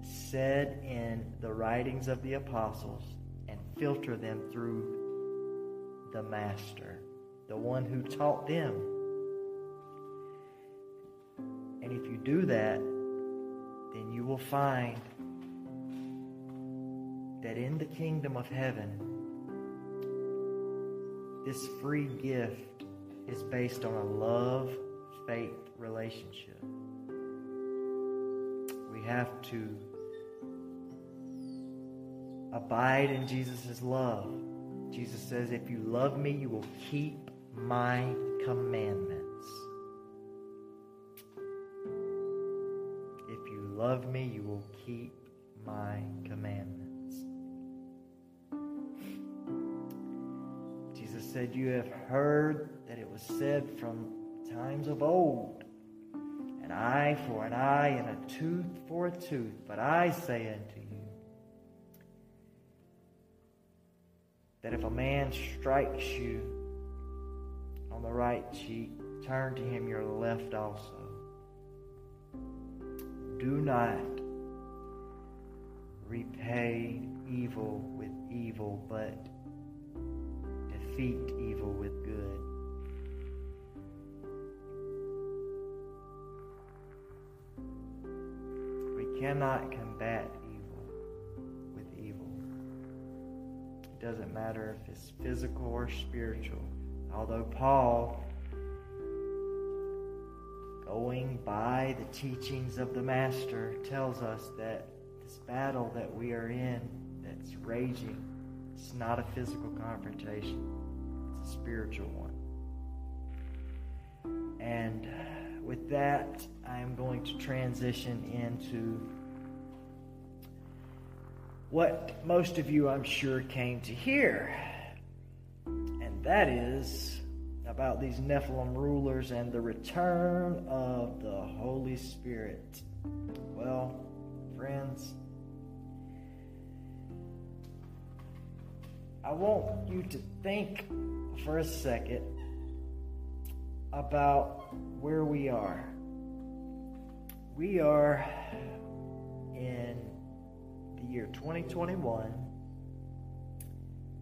said in the writings of the apostles and filter them through the Master, the one who taught them. And if you do that, then you will find that in the kingdom of heaven, this free gift is based on a love faith relationship. We have to abide in Jesus' love. Jesus says, If you love me, you will keep my commandments. Love me, you will keep my commandments. Jesus said, You have heard that it was said from times of old, an eye for an eye and a tooth for a tooth. But I say unto you, that if a man strikes you on the right cheek, turn to him your left also. Do not repay evil with evil, but defeat evil with good. We cannot combat evil with evil. It doesn't matter if it's physical or spiritual. Although Paul, going by the teachings of the Master, tells us that this battle that we are in, that's raging, it's not a physical confrontation, it's a spiritual one. And with that, I am going to transition into what most of you, I'm sure, came to hear. And that is about these Nephilim rulers and the return of the Holy Spirit. Well, friends, I want you to think for a second about where we are. We are in the year 2021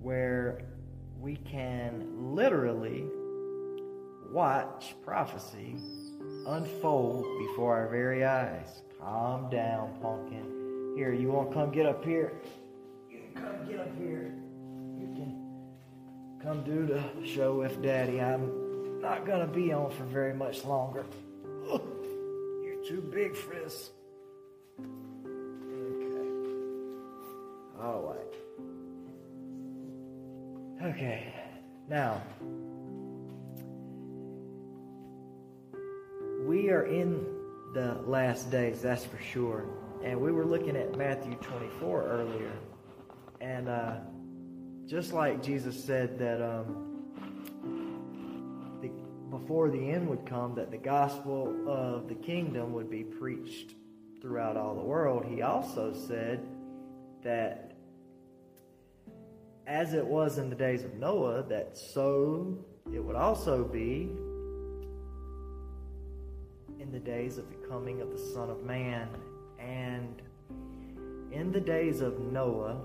where we can literally watch prophecy unfold before our very eyes. Calm down, pumpkin. Here, you want to come get up here? You can come get up here. You can come do the show with Daddy. I'm not going to be on for very much longer. [gasps] You're too big for this. Okay. All right. Okay. Now, we're in the last days, that's for sure. And we were looking at Matthew 24 earlier. And uh, just like Jesus said that um, the, before the end would come, that the gospel of the kingdom would be preached throughout all the world, he also said that as it was in the days of Noah, that so it would also be in the days of the coming of the Son of Man. And in the days of Noah,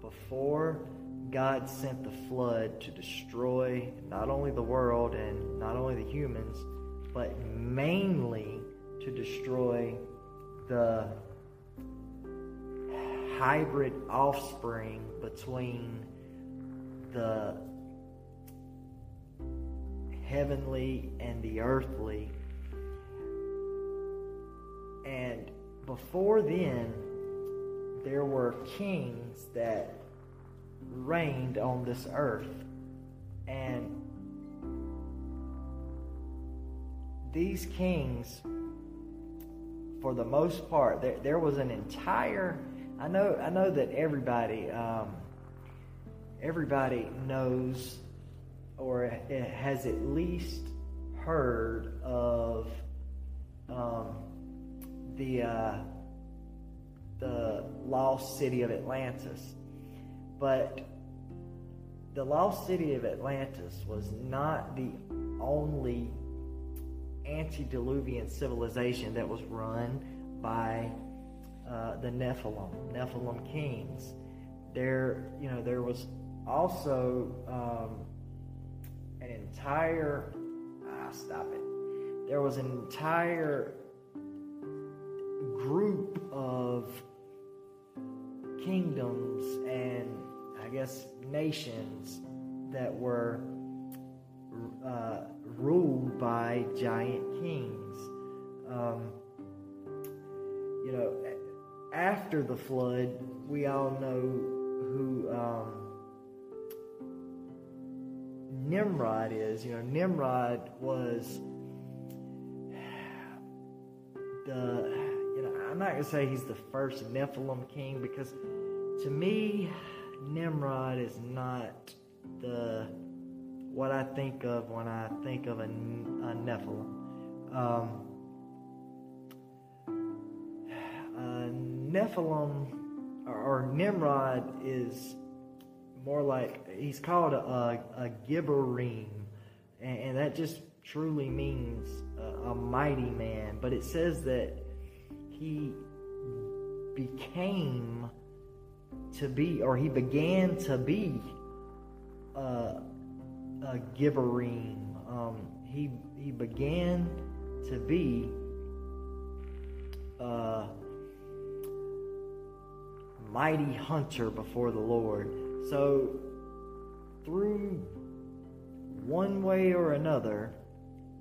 before God sent the flood to destroy not only the world and not only the humans, but mainly to destroy the hybrid offspring between the heavenly and the earthly. And before then, there were kings that reigned on this earth. And these kings, for the most part, there, there was an entire. I know. I know that everybody, um, everybody knows, or has at least heard of um, the uh, the lost city of Atlantis. But the lost city of Atlantis was not the only antediluvian civilization that was run by uh, the Nephilim, Nephilim kings. There, you know, there was also um, an entire. Ah, stop it. There was an entire group of kingdoms and I guess nations that were uh, ruled by giant kings. Um, you know, after the flood, we all know who um, Nimrod is. You know, Nimrod was [sighs] the I'm not going to say he's the first Nephilim king because to me, Nimrod is not the what I think of when I think of a, a Nephilim. Um, Nephilim or, or, Nimrod is more like he's called a, a, a and, and, that just truly means a, a mighty man. But it says that he became to be, or he began to be uh, a Gibborim. Um, he he began to be a mighty hunter before the Lord. So through one way or another,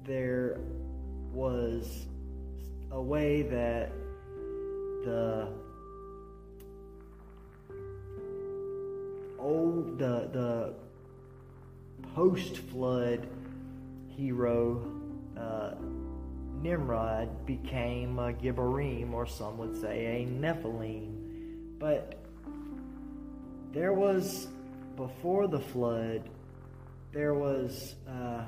there was a way that the old the the post flood hero uh, Nimrod became a Gibborim, or some would say a Nephilim. But there was before the flood, there was uh,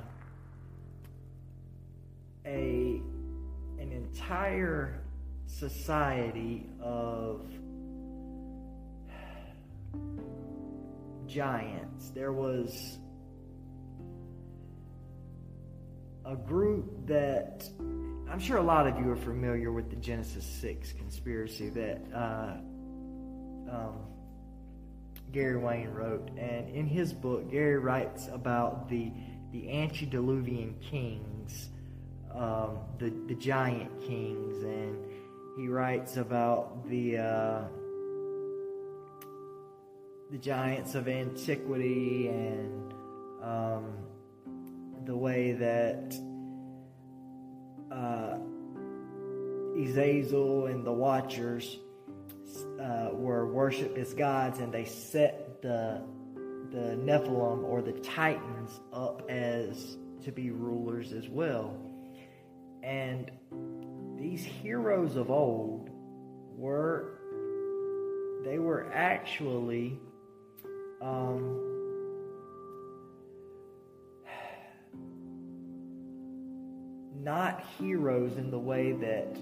a an entire society of giants. There was a group that I'm sure a lot of you are familiar with the Genesis 6 conspiracy that uh, um, Gary Wayne wrote. And in his book, Gary writes about the, the antediluvian kings, um, the, the giant kings, and he writes about the uh, the giants of antiquity and um, the way that uh, Azazel and the Watchers uh, were worshipped as gods, and they set the the Nephilim or the Titans up as to be rulers as well. And these heroes of old were they were actually um, not heroes in the way that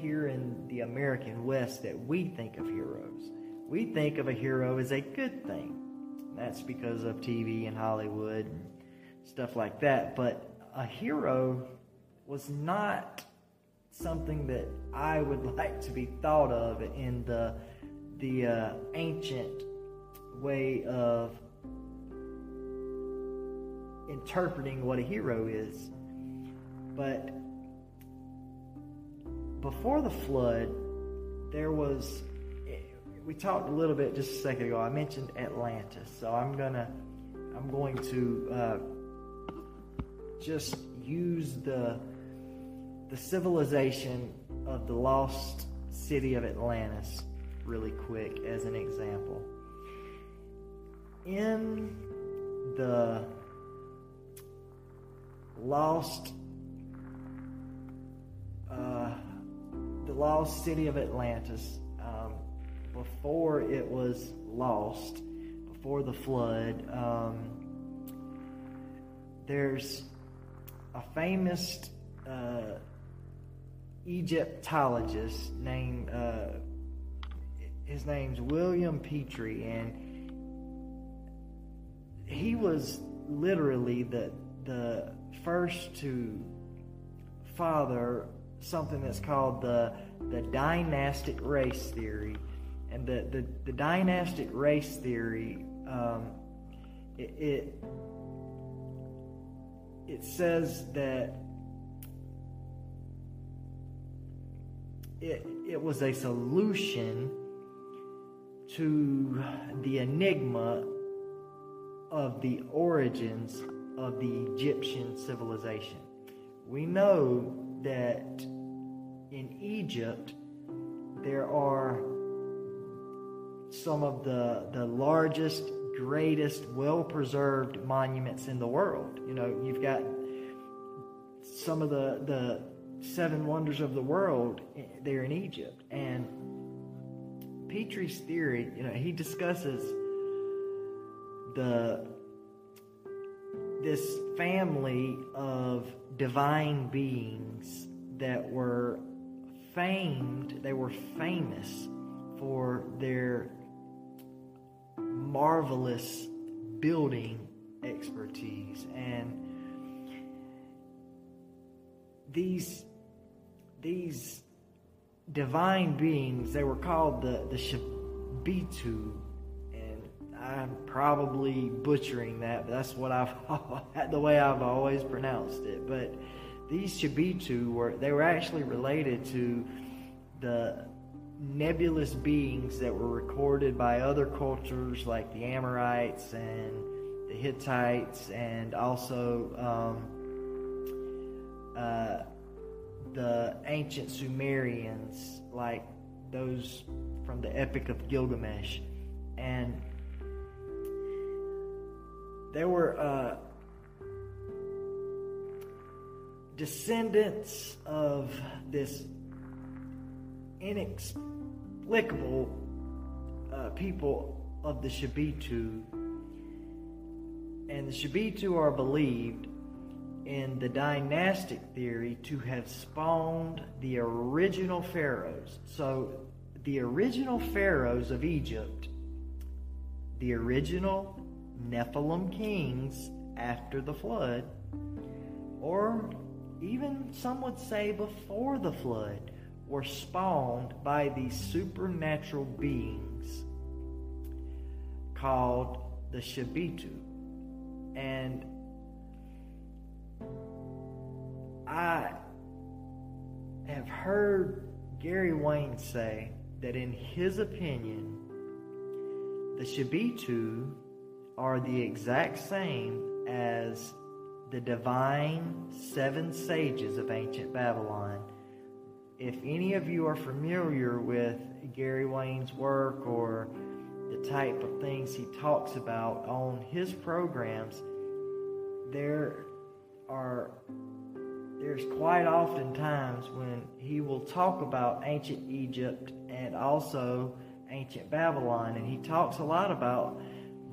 here in the American West that we think of heroes. We think of a hero as a good thing. That's because of TV and Hollywood and stuff like that. But a hero was not something that I would [laughs] like to be thought of in the the uh, ancient way of interpreting what a hero is. But before the flood, there was. We talked a little bit just a second ago. I mentioned Atlantis, so I'm gonna, I'm going to uh, just use the the civilization of the lost city of Atlantis really quick as an example. In the lost uh, the lost city of Atlantis um, before it was lost before the flood um, there's a famous uh, Egyptologist named uh, his name's William Petrie, and he was literally the the first to father something that's called the the dynastic race theory, and the the, the dynastic race theory um, it, it it says that it, it was a solution to the enigma of the origins of the Egyptian civilization. We know that in Egypt there are some of the, the largest, greatest, well preserved monuments in the world. You know, you've got some of the, the seven wonders of the world there in Egypt. And Petrie's theory, you know, he discusses the this family of divine beings that were famed, they were famous for their marvelous building expertise and these these divine beings, they were called the, the Shabitu, and I'm probably butchering that, but that's what I've, [laughs] the way I've always pronounced it. But these Shabitu were, they were actually related to the nebulous beings that were recorded by other cultures like the Amorites and the Hittites and also um, uh, the ancient Sumerians, like those from the Epic of Gilgamesh. And there were uh, descendants of this inexplicable uh, people of the Shabitu. And the Shabitu are believed in the dynastic theory to have spawned the original pharaohs. So, the original pharaohs of Egypt, the original Nephilim kings after the flood, or even some would say before the flood, were spawned by these supernatural beings called the Shabitu. And I have heard Gary Wayne say that in his opinion, the Shabitu are the exact same as the divine seven sages of ancient Babylon. If any of you are familiar with Gary Wayne's work or the type of things he talks about on his programs, there are there's quite often times when he will talk about ancient Egypt and also ancient Babylon, and he talks a lot about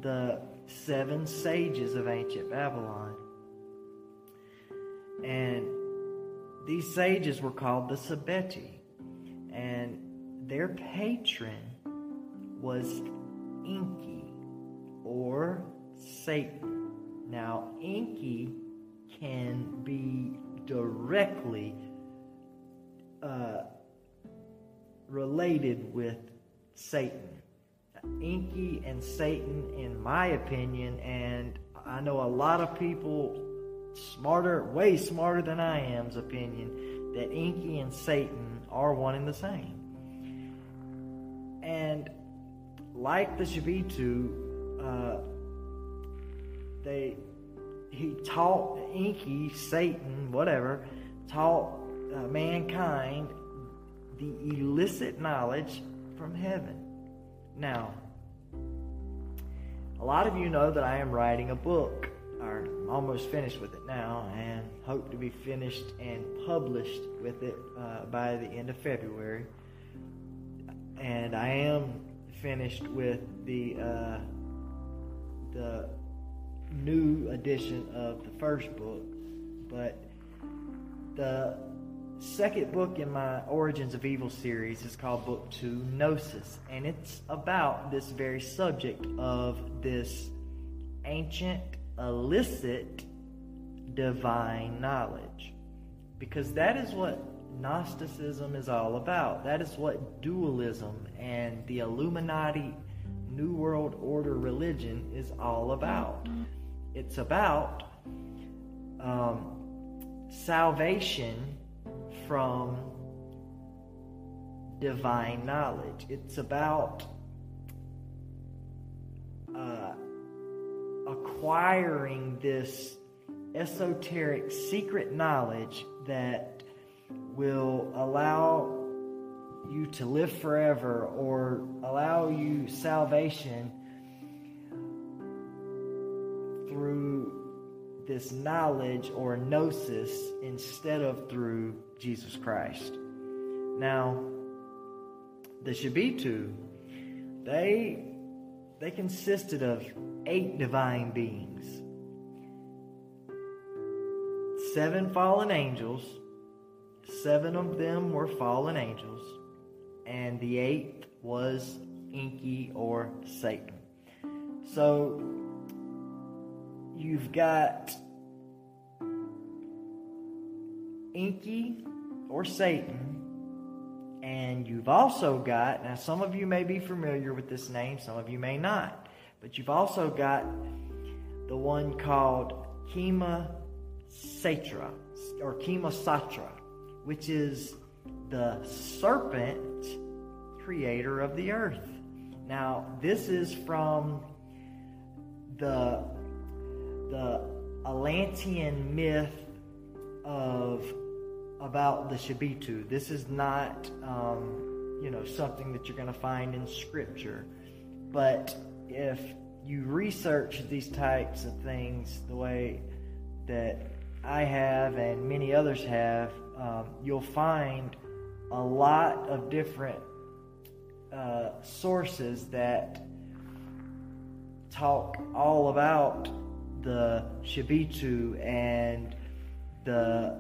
the seven sages of ancient Babylon. And these sages were called the Sabeti, and their patron was Enki or Satan. Now, Enki can be directly uh, related with Satan. Enki and Satan, in my opinion, and I know a lot of people smarter, way smarter than I am's opinion, that Enki and Satan are one and the same. And like the Shabitu, uh, they he taught Enki, Satan, whatever, taught uh, mankind the illicit knowledge from heaven. Now, a lot of you know that I am writing a book, I'm almost finished with it now, and hope to be finished and published with it uh, by the end of February. And I am finished with the uh, the new edition of the first book, but the second book in my Origins of Evil series is called Book Two Gnosis, and it's about this very subject of this ancient, illicit, divine knowledge. Because that is what Gnosticism is all about. That is what dualism and the Illuminati New World Order religion is all about. It's about um, salvation from divine knowledge. It's about uh, acquiring this esoteric secret knowledge that will allow you to live forever or allow you salvation through this knowledge or gnosis instead of through Jesus Christ. Now, the Shabitu, they they consisted of eight divine beings, seven fallen angels, seven of them were fallen angels, and the eighth was Enki or Satan. So you've got Enki or Satan, and you've also got, now some of you may be familiar with this name, some of you may not, but you've also got the one called Kema Satra, or Kema Satra, which is the serpent creator of the earth. Now, this is from the the Atlantean myth of about the Shabitu. This is not, um, you know, something that you're going to find in Scripture. But if you research these types of things the way that I have and many others have, um, you'll find a lot of different uh, sources that talk all about the Shabitu and the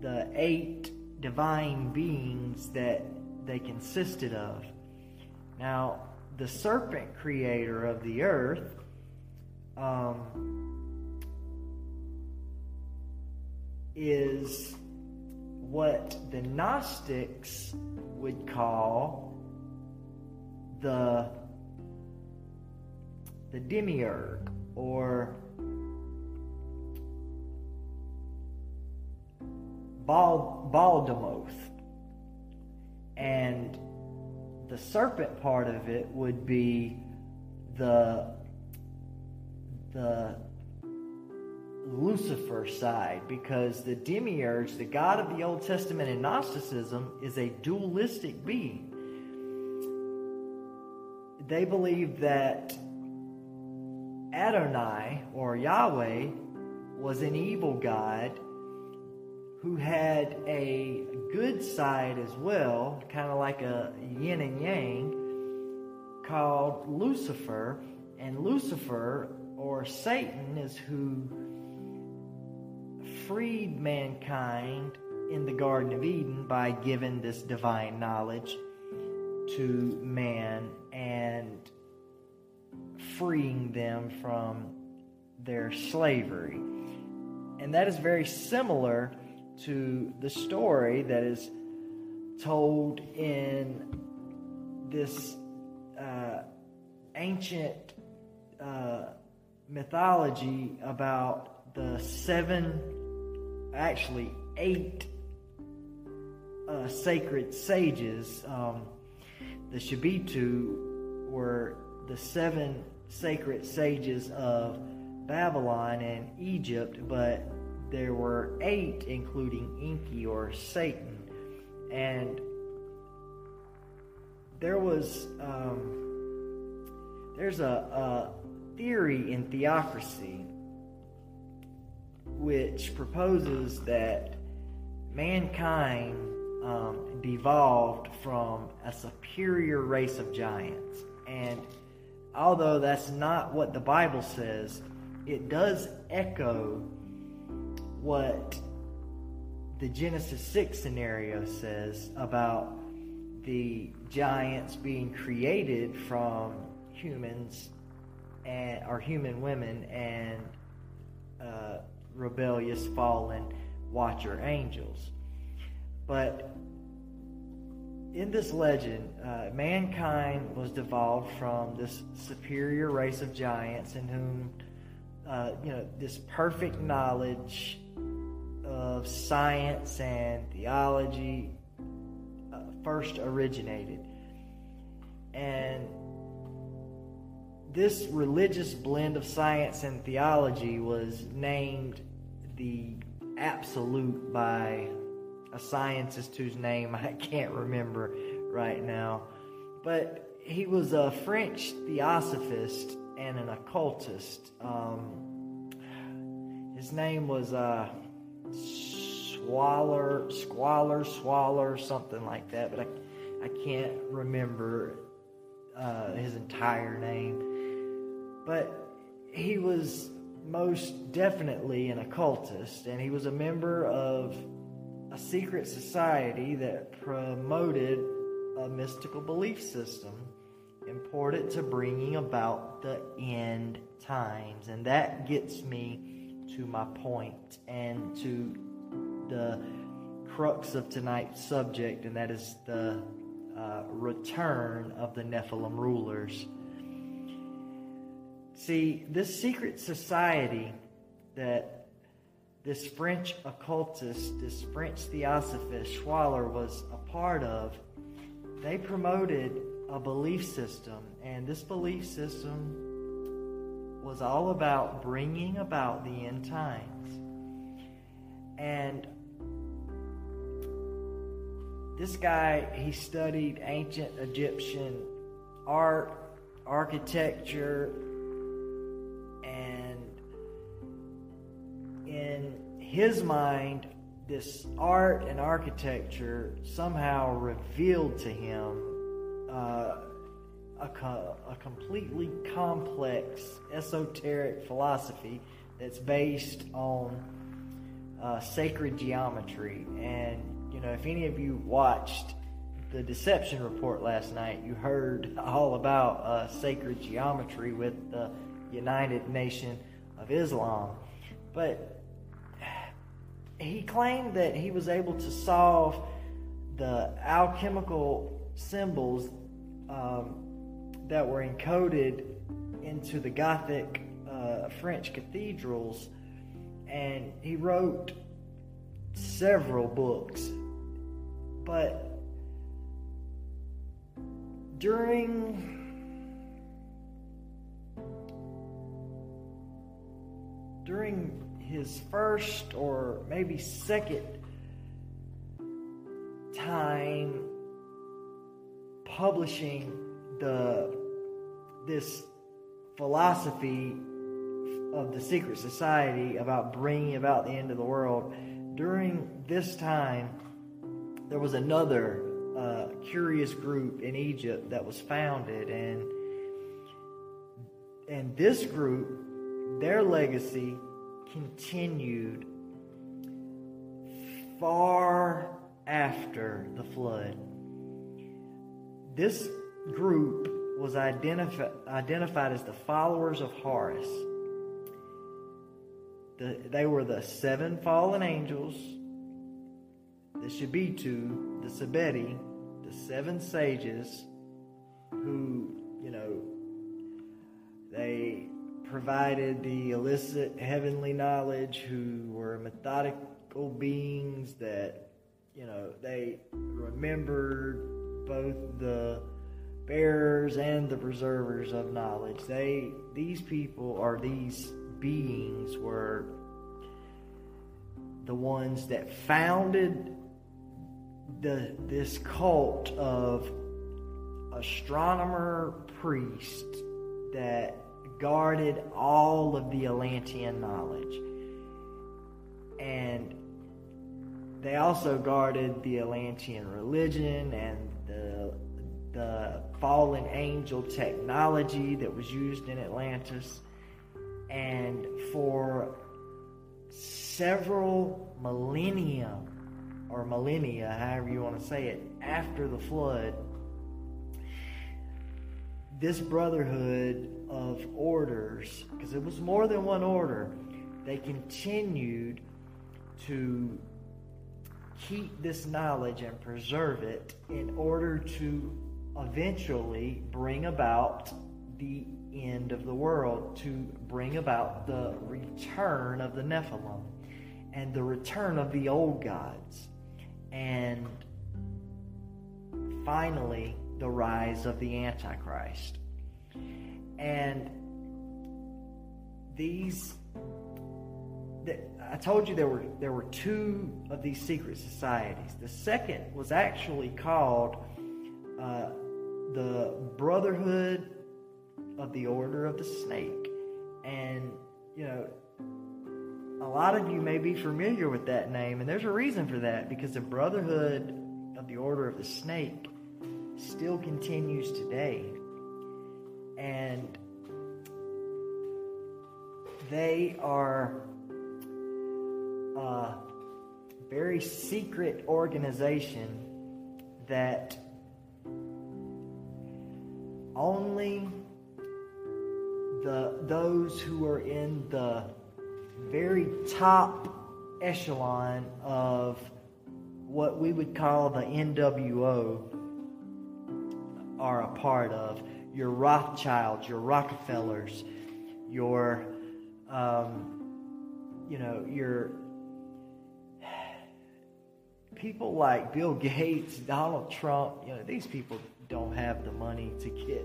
the eight divine beings that they consisted of. Now, the serpent creator of the earth um, is what the Gnostics would call the the demiurge or Bald, Baldamoth. And the serpent part of it would be the the Lucifer side because the demiurge, the God of the Old Testament in Gnosticism, is a dualistic being. They believe that Adonai or Yahweh was an evil God who had a good side as well, kind of like a yin and yang, called Lucifer. And Lucifer, or Satan, is who freed mankind in the Garden of Eden by giving this divine knowledge to man and freeing them from their slavery. And that is very similar to the story that is told in this uh, ancient uh, mythology about the seven, actually eight uh, sacred sages. Um, the Shabitu were the seven sacred sages of Babylon and Egypt, but there were eight, including Enki or Satan. And there was, um, there's a, a theory in theocracy which proposes that mankind um, devolved from a superior race of giants. And although that's not what the Bible says, it does echo what the Genesis 6 scenario says about the giants being created from humans and or human women and uh, rebellious fallen watcher angels. But in this legend, uh, mankind was devolved from this superior race of giants in whom, uh, you know, this perfect knowledge of science and theology uh, first originated. And this religious blend of science and theology was named the Absolute by a scientist whose name I [laughs] can't remember right now. But he was a French theosophist and an occultist. Um, his name was uh, Swaller, Squalor, Swaller, something like that, but I, I can't remember uh, his entire name. But he was most definitely an occultist, and he was a member of a secret society that promoted a mystical belief system important to bringing about the end times. And that gets me to my point and to the crux of tonight's subject, and that is the uh, return of the Nephilim rulers. See, this secret society that this French occultist, this French theosophist, Schwaller, was a part of, they promoted a belief system, and this belief system was all about bringing about the end times. And this guy, he studied ancient Egyptian art, architecture, and in his mind, this art and architecture somehow revealed to him uh, a, co- a completely complex esoteric philosophy that's based on uh, sacred geometry. And, you know, if any of you watched the Deception Report last night, you heard all about uh, sacred geometry with the United Nation of Islam. But he claimed that he was able to solve the alchemical symbols um, that were encoded into the Gothic uh, French cathedrals, and he wrote several books. But during during his first or maybe second time publishing the this philosophy of the secret society about bringing about the end of the world during this time, there was another uh, curious group in Egypt that was founded, and and this group, their legacy continued far after the flood. This group was identifi- identified as the followers of Horus. The, they were the seven fallen angels, the Shabitu, the Sabeti, the seven sages, who, you know, they provided the illicit heavenly knowledge, who were methodical beings that, you know, they remembered both the bearers and the preservers of knowledge. They these people or these beings were the ones that founded the this cult of astronomer priest that guarded all of the Atlantean knowledge. And they also guarded the Atlantean religion and the fallen angel technology that was used in Atlantis. And for several millennia, or millennia, however you want to say it, after the flood, this brotherhood of orders, because it was more than one order, they continued to keep this knowledge and preserve it in order to eventually bring about the end of the world, to bring about the return of the Nephilim and the return of the old gods, and finally the rise of the Antichrist. And these I told you there were there were two of these secret societies. The second was actually called uh, the Brotherhood of the Order of the Snake. And, you know, a lot of you may be familiar with that name, and there's a reason for that because the Brotherhood of the Order of the Snake still continues today. And they are a very secret organization that only the those who are in the very top echelon of what we would call the NWO are a part of. Your Rothschilds, your Rockefellers, your, um, you know, your people like Bill Gates, Donald Trump, you know, these people don't have the money to get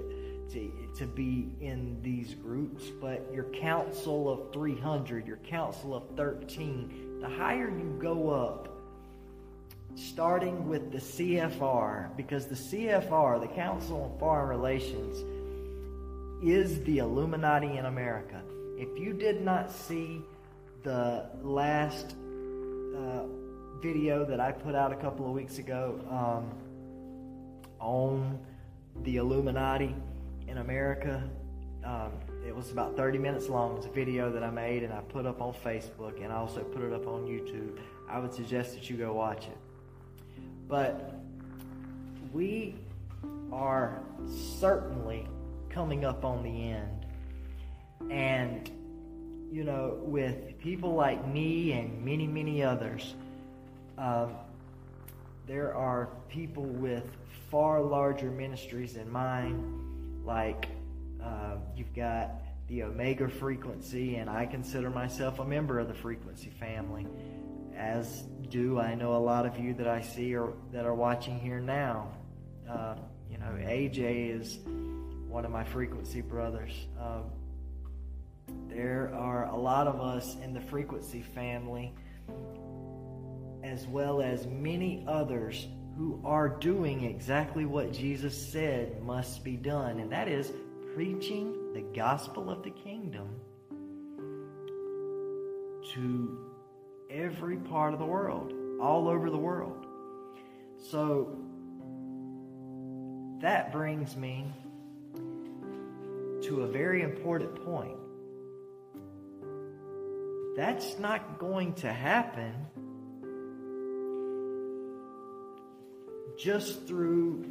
to, to be in these groups, but your council of 300, your council of 13, the higher you go up, starting with the CFR, because the CFR, the Council on Foreign Relations, is the Illuminati in America. If you did not see the last uh, video that I put out a couple of weeks ago, um, on the Illuminati in America. Um, it was about 30 minutes long. It's a video that I made and I put up on Facebook and I also put it up on YouTube. I would suggest that you go watch it. But we are certainly coming up on the end. And, you know, with people like me and many, many others, um, there are people with far larger ministries than mine. Like uh, you've got the Omega frequency, and I consider myself a member of the frequency family, as do I know a lot of you that I see or that are watching here now. Uh, you know, AJ is one of my frequency brothers. Uh, there are a lot of us in the frequency family, as well as many others who are doing exactly what Jesus said must be done, and that is preaching the gospel of the kingdom to every part of the world, all over the world. So that brings me to a very important point. That's not going to happen just through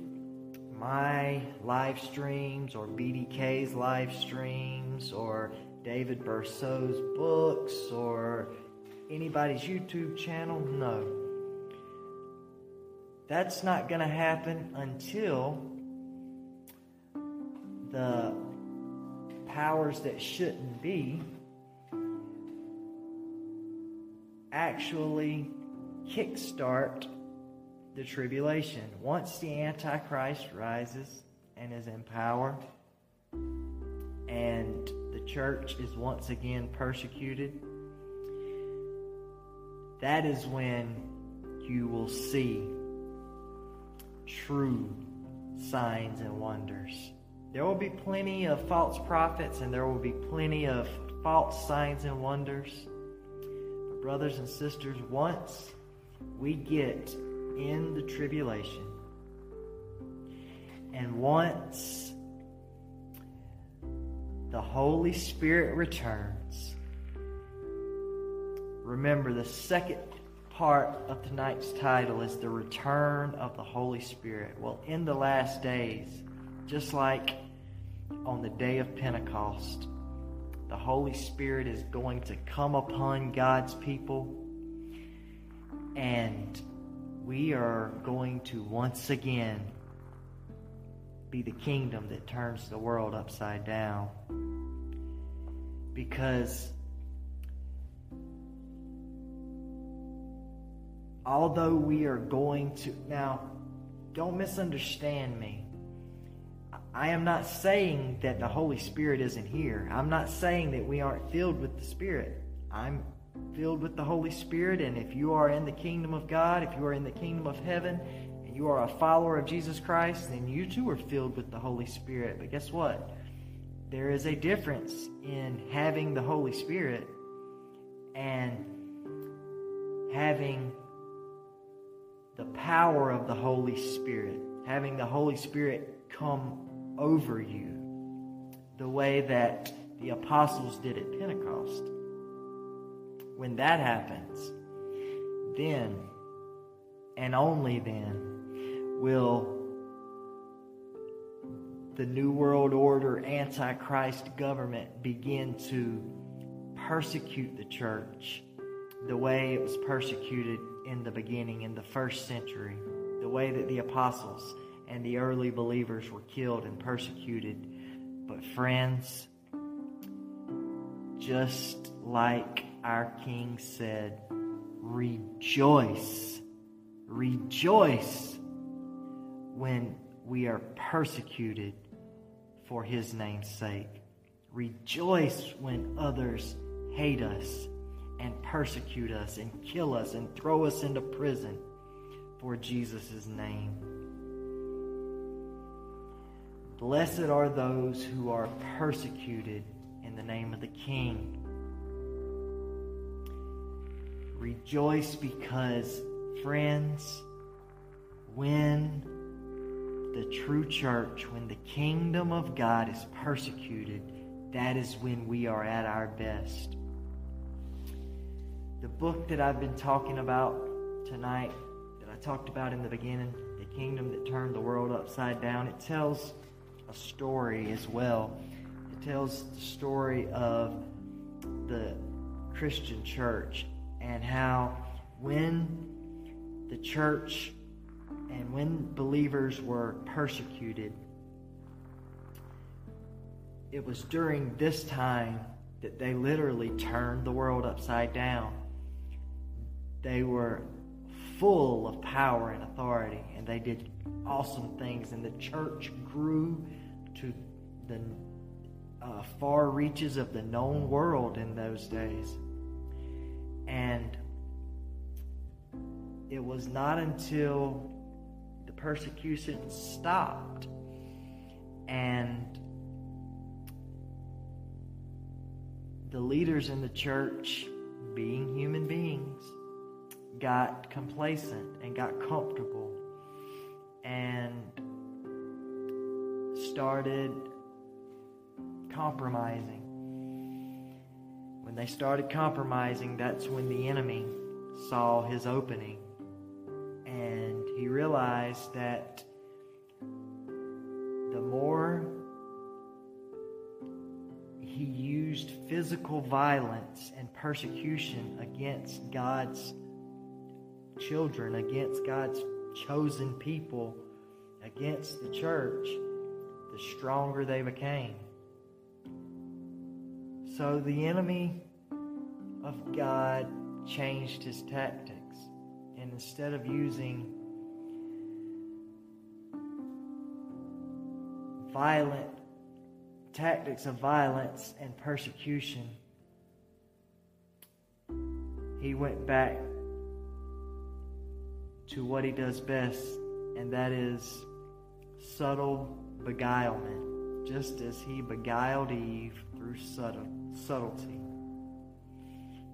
my live streams or BDK's live streams or David Bercot's books or anybody's YouTube channel. No. That's not going to happen until the powers that shouldn't be actually kickstart the tribulation. Once the Antichrist rises and is in power, and the church is once again persecuted, that is when you will see true signs and wonders. There will be plenty of false prophets and there will be plenty of false signs and wonders. But, brothers and sisters, once we get in the tribulation, and once the Holy Spirit returns, remember the second part of tonight's title is the return of the Holy Spirit. Well, in the last days, just like on the day of Pentecost, the Holy Spirit is going to come upon God's people, and we are going to once again be the kingdom that turns the world upside down. Because although we are going to. Now, don't misunderstand me. I am not saying that the Holy Spirit isn't here. I'm not saying that we aren't filled with the Spirit. I'm filled with the Holy Spirit, and if you are in the kingdom of God, if you are in the kingdom of heaven, and you are a follower of Jesus Christ, then you too are filled with the Holy Spirit. But guess what? There is a difference in having the Holy Spirit and having the power of the Holy Spirit, having the Holy Spirit come over you the way that the apostles did at Pentecost. When that happens, then and only then will the New World Order Antichrist government begin to persecute the church the way it was persecuted in the beginning, in the first century, the way that the apostles and the early believers were killed and persecuted. But, friends, just like our King said, rejoice, rejoice when we are persecuted for his name's sake. Rejoice when others hate us and persecute us and kill us and throw us into prison for Jesus' name. Blessed are those who are persecuted in the name of the King. Rejoice because, friends, when the true church, when the kingdom of God is persecuted, that is when we are at our best. The book that I've been talking about tonight, that I talked about in the beginning, The Kingdom That Turned the World Upside Down, it tells a story as well. It tells the story of the Christian church and how when the church and when believers were persecuted, it was during this time that they literally turned the world upside down. They were full of power and authority, and they did awesome things, and the church grew to the uh, far reaches of the known world in those days. And it was not until the persecution stopped and the leaders in the church, being human beings, got complacent and got comfortable and started compromising. When they started compromising, that's when the enemy saw his opening. And he realized that the more he used physical violence and persecution against God's children, against God's chosen people, against the church, the stronger they became. So the enemy of God changed his tactics. And instead of using violent tactics of violence and persecution, he went back to what he does best, and that is subtle beguilement, just as he beguiled Eve through subtle, subtlety.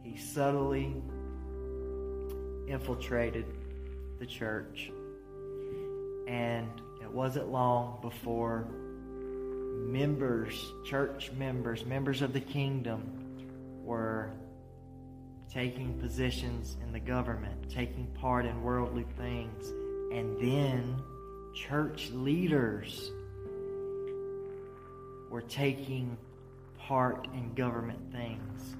He subtly infiltrated the church, and it wasn't long before members, church members, members of the kingdom were taking positions in the government, taking part in worldly things, and then church leaders were taking part in government things.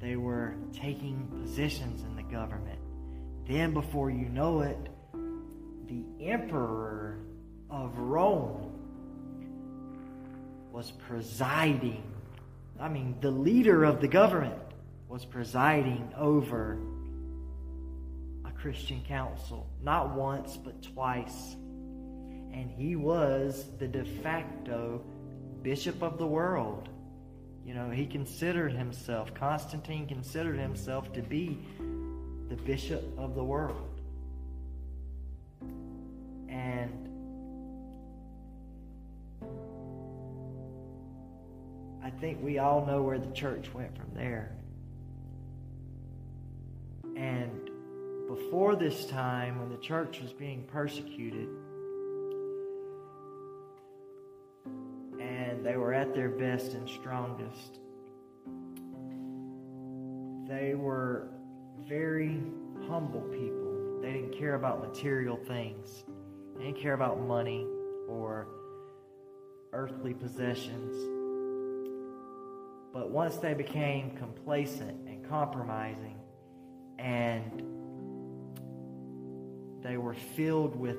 They were taking positions in the government. Then, before you know it, the emperor of Rome was presiding. I mean, the leader of the government was presiding over a Christian council, not once, but twice. And he was the de facto bishop of the world. You know, he considered himself, Constantine considered himself to be the bishop of the world. And I think we all know where the church went from there. And before this time, when the church was being persecuted, and they were at their best and strongest, they were very humble people. They didn't care about material things, they didn't care about money or earthly possessions. But once they became complacent and compromising, and they were filled with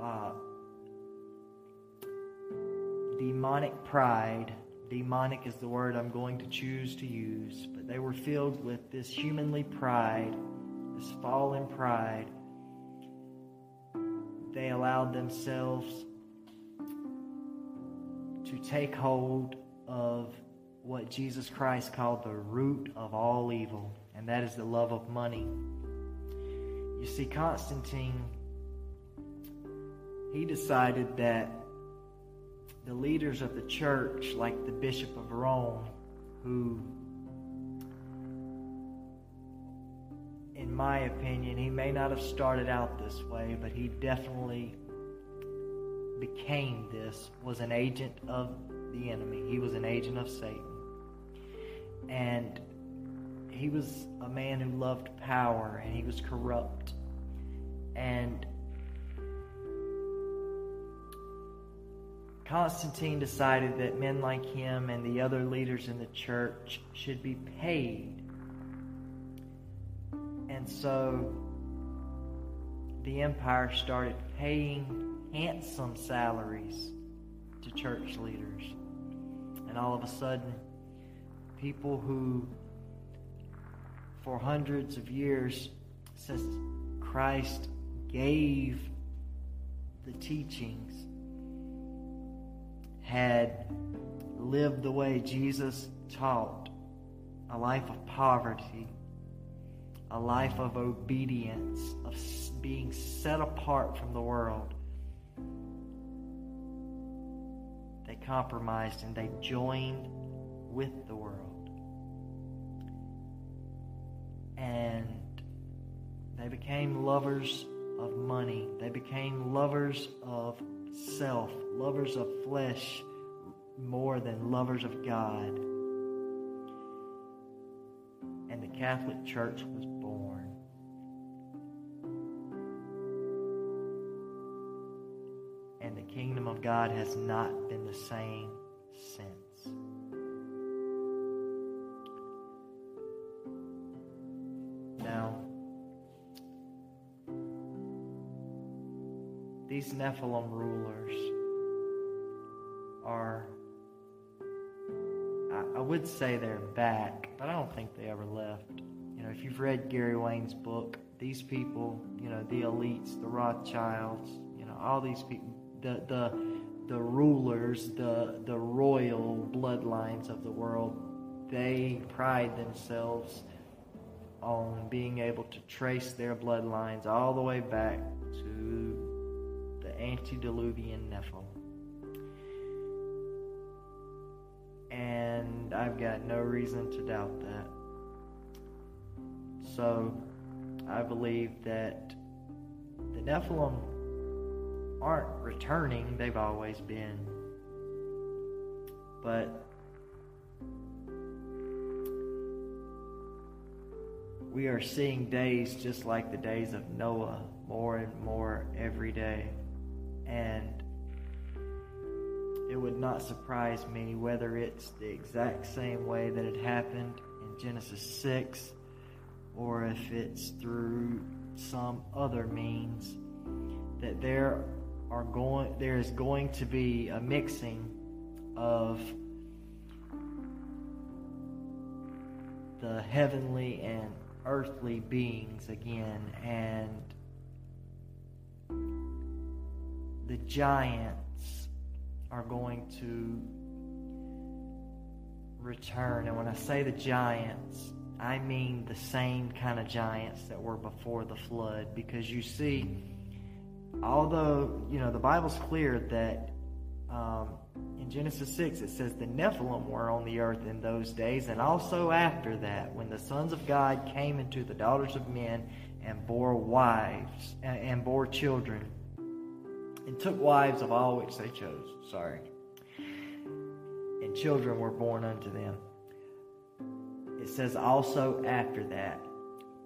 uh, demonic pride. Demonic is the word I'm going to choose to use, but they were filled with this humanly pride, this fallen pride. They allowed themselves to take hold of what Jesus Christ called the root of all evil and that is the love of money. You see, Constantine, he decided that the leaders of the church, like the Bishop of Rome, who, in my opinion, he may not have started out this way, but he definitely became this, was an agent of the enemy. He was an agent of Satan. And he was a man who loved power and he was corrupt. And Constantine decided that men like him and the other leaders in the church should be paid. And so the empire started paying handsome salaries to church leaders. And all of a sudden, people who for hundreds of years since Christ gave the teachings had lived the way Jesus taught a life of poverty, a life of obedience, of being set apart from the world. They compromised and they joined with the world. and they became lovers of money. They became lovers of self, lovers of flesh more than lovers of God. And the Catholic Church was born. And the kingdom of God has not been the same since. Now, these Nephilim rulers are, I, I, would say they're back, but I don't think they ever left. You know, if you've read Gary Wayne's book, these people, you know, the elites, the Rothschilds, you know, all these people, the, the, the rulers, the, the royal bloodlines of the world, they pride themselves on being able to trace their bloodlines all the way back antediluvian Nephilim. And I've got no reason to doubt that. So I believe that the Nephilim aren't returning, they've always been. But we are seeing days just like the days of Noah more and more every day. And it would not surprise me whether it's the exact same way that it happened in Genesis 6 or if it's through some other means that there are going there is going to be a mixing of the heavenly and earthly beings again, and the giants are going to return. And when I say the giants, I mean the same kind of giants that were before the flood. Because you see, although, you know, the Bible's clear that um, in Genesis 6, it says the Nephilim were on the earth in those days, and also after that, when the sons of God came into the daughters of men and bore wives and bore children, and took wives of all which they chose. Sorry. And children were born unto them. It says also after that.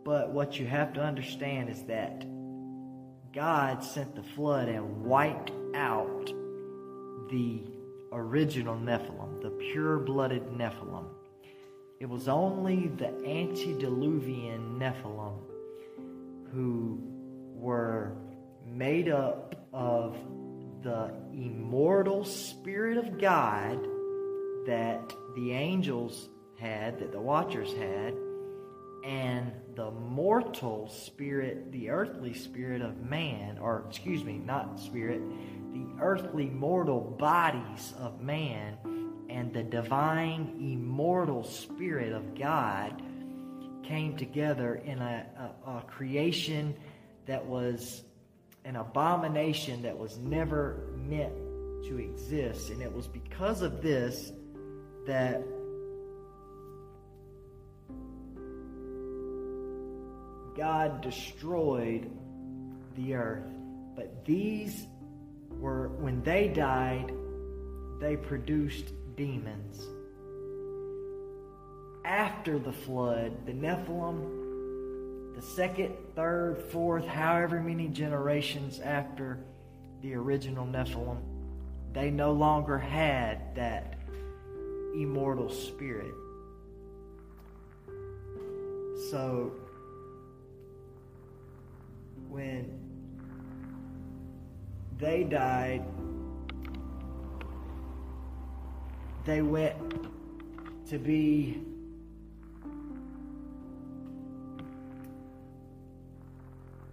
But what you have to understand is that God sent the flood and wiped out the original Nephilim, the pure blooded Nephilim. It was only the antediluvian Nephilim who were made up of the immortal Spirit of God that the angels had, that the watchers had, and the mortal spirit, the earthly spirit of man, or excuse me, not spirit, the earthly mortal bodies of man and the divine immortal spirit of God came together in a, a, a creation that was an abomination that was never meant to exist. And it was because of this that God destroyed the earth. But these were, when they died, they produced demons. After the flood, the Nephilim, the second, third, fourth, however many generations after the original Nephilim, they no longer had that immortal spirit. So, when they died, they went to be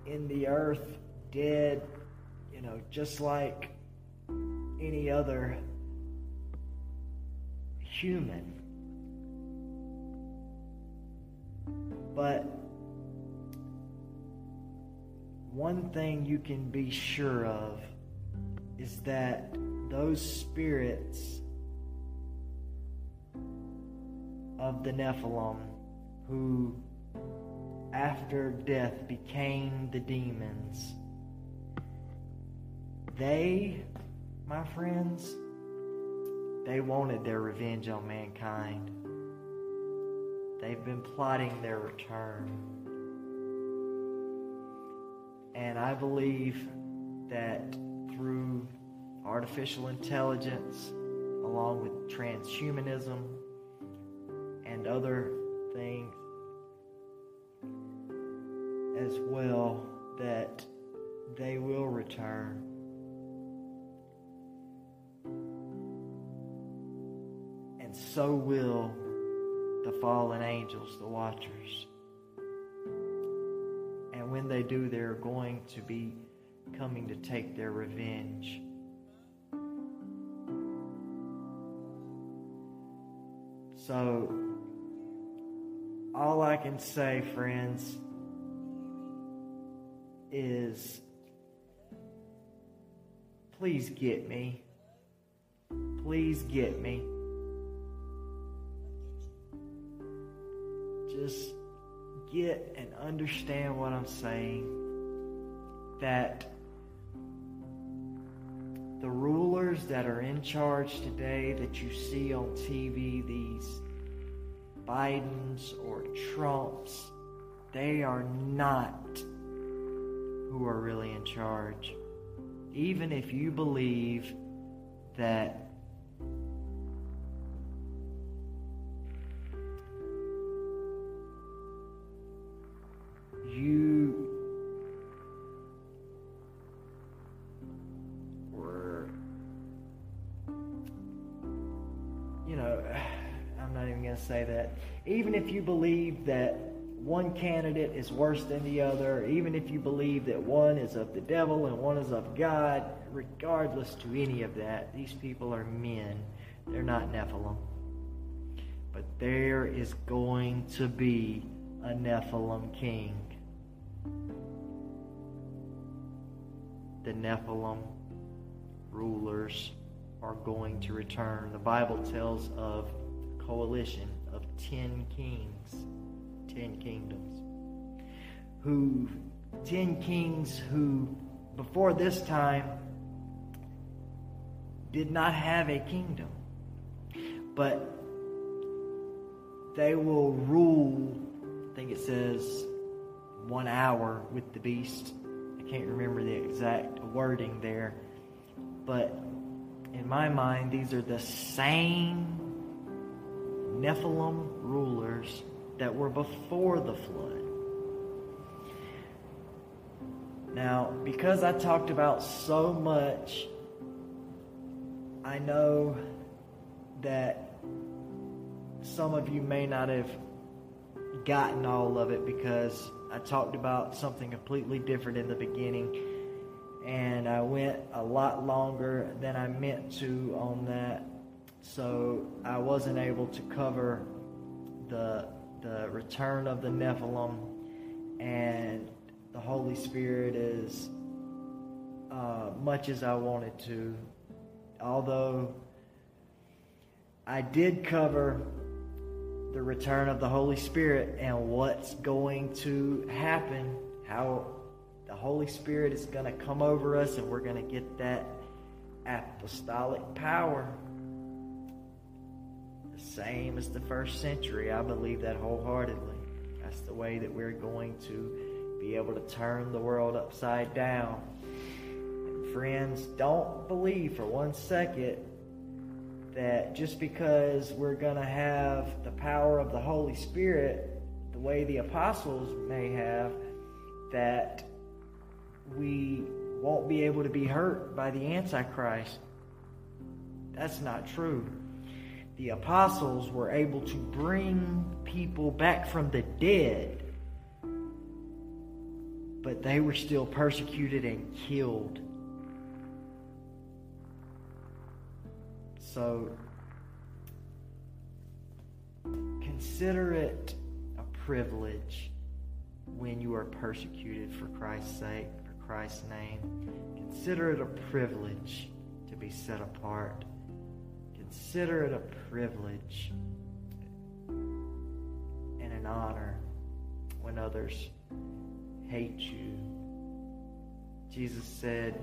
in the earth dead, you know, just like any other human. But one thing you can be sure of is that those spirits of the Nephilim who after death became the demons, they, my friends, they wanted their revenge on mankind. They've been plotting their return. And I believe that through artificial intelligence, along with transhumanism and other things as well, that they will return. And so will the fallen angels, the watchers. And when they do, they're going to be coming to take their revenge. So, all I can say, friends, is please get me. Please get me. Just get and understand what I'm saying. That the rulers that are in charge today that you see on TV, these Bidens or Trumps, they are not are really in charge. Even if you believe that you were, you know, [sighs] I'm not even going to say that. Even if you believe that one candidate is worse than the other, even if you believe that one is of the devil and one is of God, regardless to any of that, these people are men. They're not Nephilim. But there is going to be a Nephilim king. The Nephilim rulers are going to return. The Bible tells of a coalition of ten kings ten kingdoms. Who, ten kings who, before this time, did not have a kingdom. But they will rule, I think it says, one hour with the beast. I can't remember the exact wording there. But in my mind, these are the same Nephilim rulers that were before the flood. Now, because I talked about so much, I know that some of you may not have gotten all of it because I talked about something completely different in the beginning and I went a lot longer than I meant to on that. So I wasn't able to cover the the return of the Nephilim, and the Holy Spirit is uh, much as I wanted to. Although I did cover the return of the Holy Spirit and what's going to happen, how the Holy Spirit is going to come over us and we're going to get that apostolic power same as the first century. I believe that wholeheartedly. That's the way that we're going to be able to turn the world upside down. And friends, don't believe for one second that just because we're going to have the power of the Holy Spirit, the way the apostles may have, that we won't be able to be hurt by the Antichrist. That's not true the apostles were able to bring people back from the dead, but they were still persecuted and killed. So consider it a privilege when you are persecuted for Christ's sake, for Christ's name. Consider it a privilege to be set apart. Consider it a privilege and an honor when others hate you. Jesus said,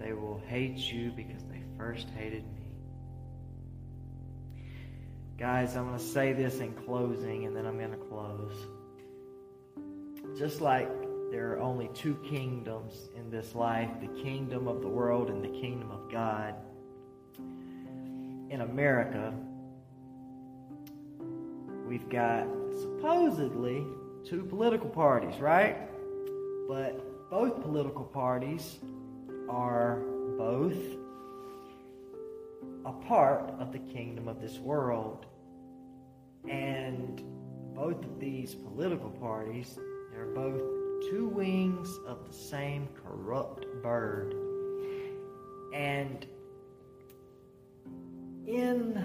They will hate you because they first hated me. Guys, I'm going to say this in closing and then I'm going to close. Just like there are only two kingdoms in this life the kingdom of the world and the kingdom of God. In America, we've got supposedly two political parties, right? But both political parties are both a part of the kingdom of this world. And both of these political parties, they're both two wings of the same corrupt bird. And in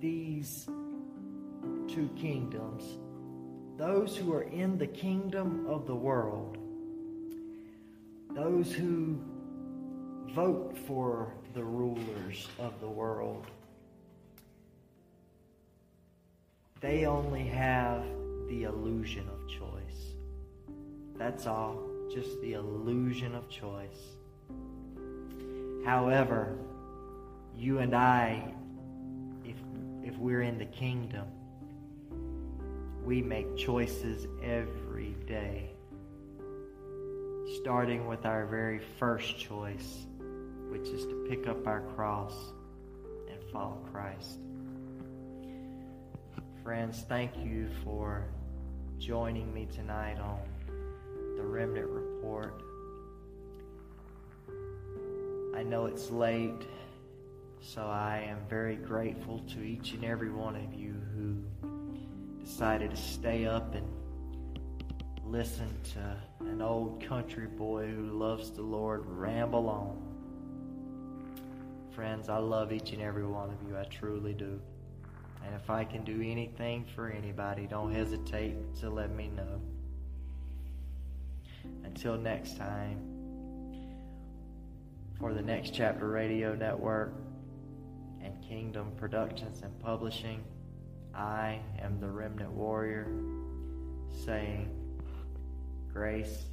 these two kingdoms, those who are in the kingdom of the world, those who vote for the rulers of the world, they only have the illusion of choice. That's all, just the illusion of choice. However, you and I, if, if we're in the kingdom, we make choices every day. Starting with our very first choice, which is to pick up our cross and follow Christ. Friends, thank you for joining me tonight on the Remnant Report. I know it's late, so I am very grateful to each and every one of you who decided to stay up and listen to an old country boy who loves the Lord ramble on. Friends, I love each and every one of you. I truly do. And if I can do anything for anybody, don't hesitate to let me know. Until next time, for the Next Chapter Radio Network and Kingdom Productions and Publishing, I am the Remnant Warrior saying grace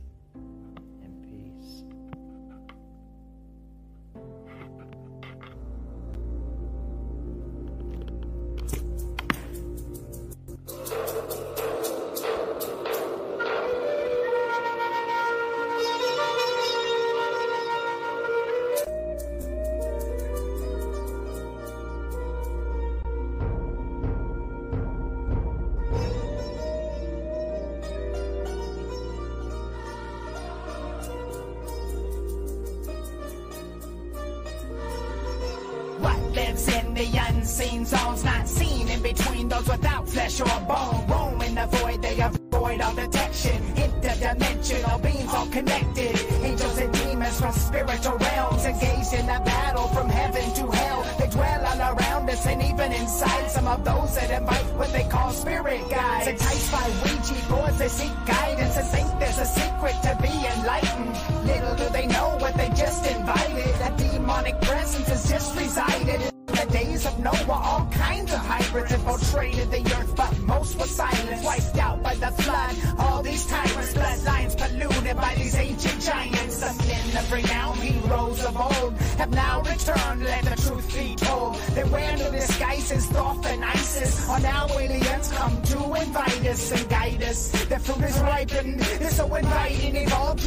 or bone? Roam in the void, they avoid all detection. Interdimensional beings all connected. Angels and demons from spiritual realms engaged in a battle from heaven to hell. They dwell all around us and even inside some of those that invite what they call spirit guides. Enticed by Ouija boards, they seek guidance and think there's a secret to be enlightened. Little do they know what they just invited. A demonic presence has just resided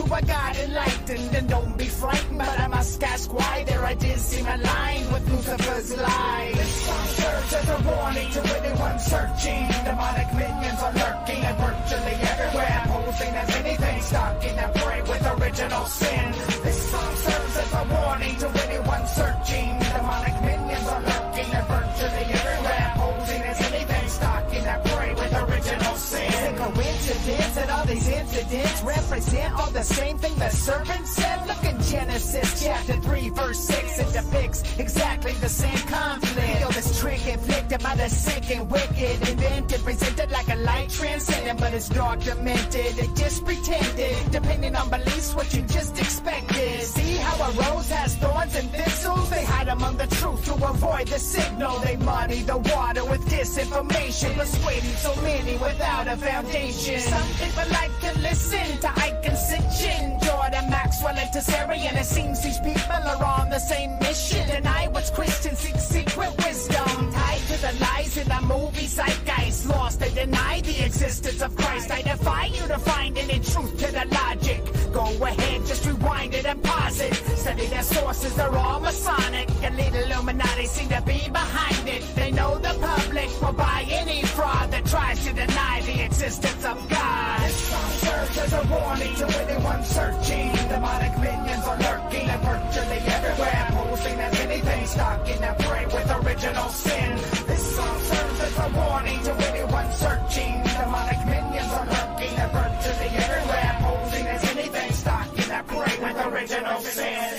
A God enlightened, and don't be frightened. But I must ask why their ideas seem aligned with Lucifer's lies. This song serves as a warning to anyone searching. Demonic minions are lurking and virtually everywhere, posing as anything stalking and prey with original sin. This song serves as a warning to anyone searching. Demonic minions are lurking and virtually everywhere, posing as anything stalking and prey with original sin. Is it coincidence that all these incidents represent all the same thing the serpent said? Look Genesis chapter 3, verse 6. It depicts exactly the same conflict. Yo, this trick inflicted by the sick and wicked. Invented, presented like a light transcendent, but it's dark demented. It just pretended. Depending on beliefs, what you just expected. See how a rose has thorns and thistles? They hide among the truth to avoid the signal. They muddy the water with disinformation, persuading so many without a foundation. Some people like to listen to Icke and Sitchin, Jordan Maxwell and Tsarion. It seems these people are on the same mission. Deny what's Christian, seek secret wisdom. To the lies in the movie zeitgeist. Lost and deny the existence of Christ. I defy you to find any truth to the logic. Go ahead, just rewind it and pause it. Study their sources, they're all Masonic. Elite Illuminati seem to be behind it. They know the public will buy any fraud that tries to deny the existence of God. This song serves as a warning to anyone searching. Demonic minions are lurking and virtually everywhere nothing as anything. Stop in that brain with original sin. This song serves as a warning to anyone searching. Demonic minions are lurking. They burn to the inner Holding as anything. Stop in that brain with original sin.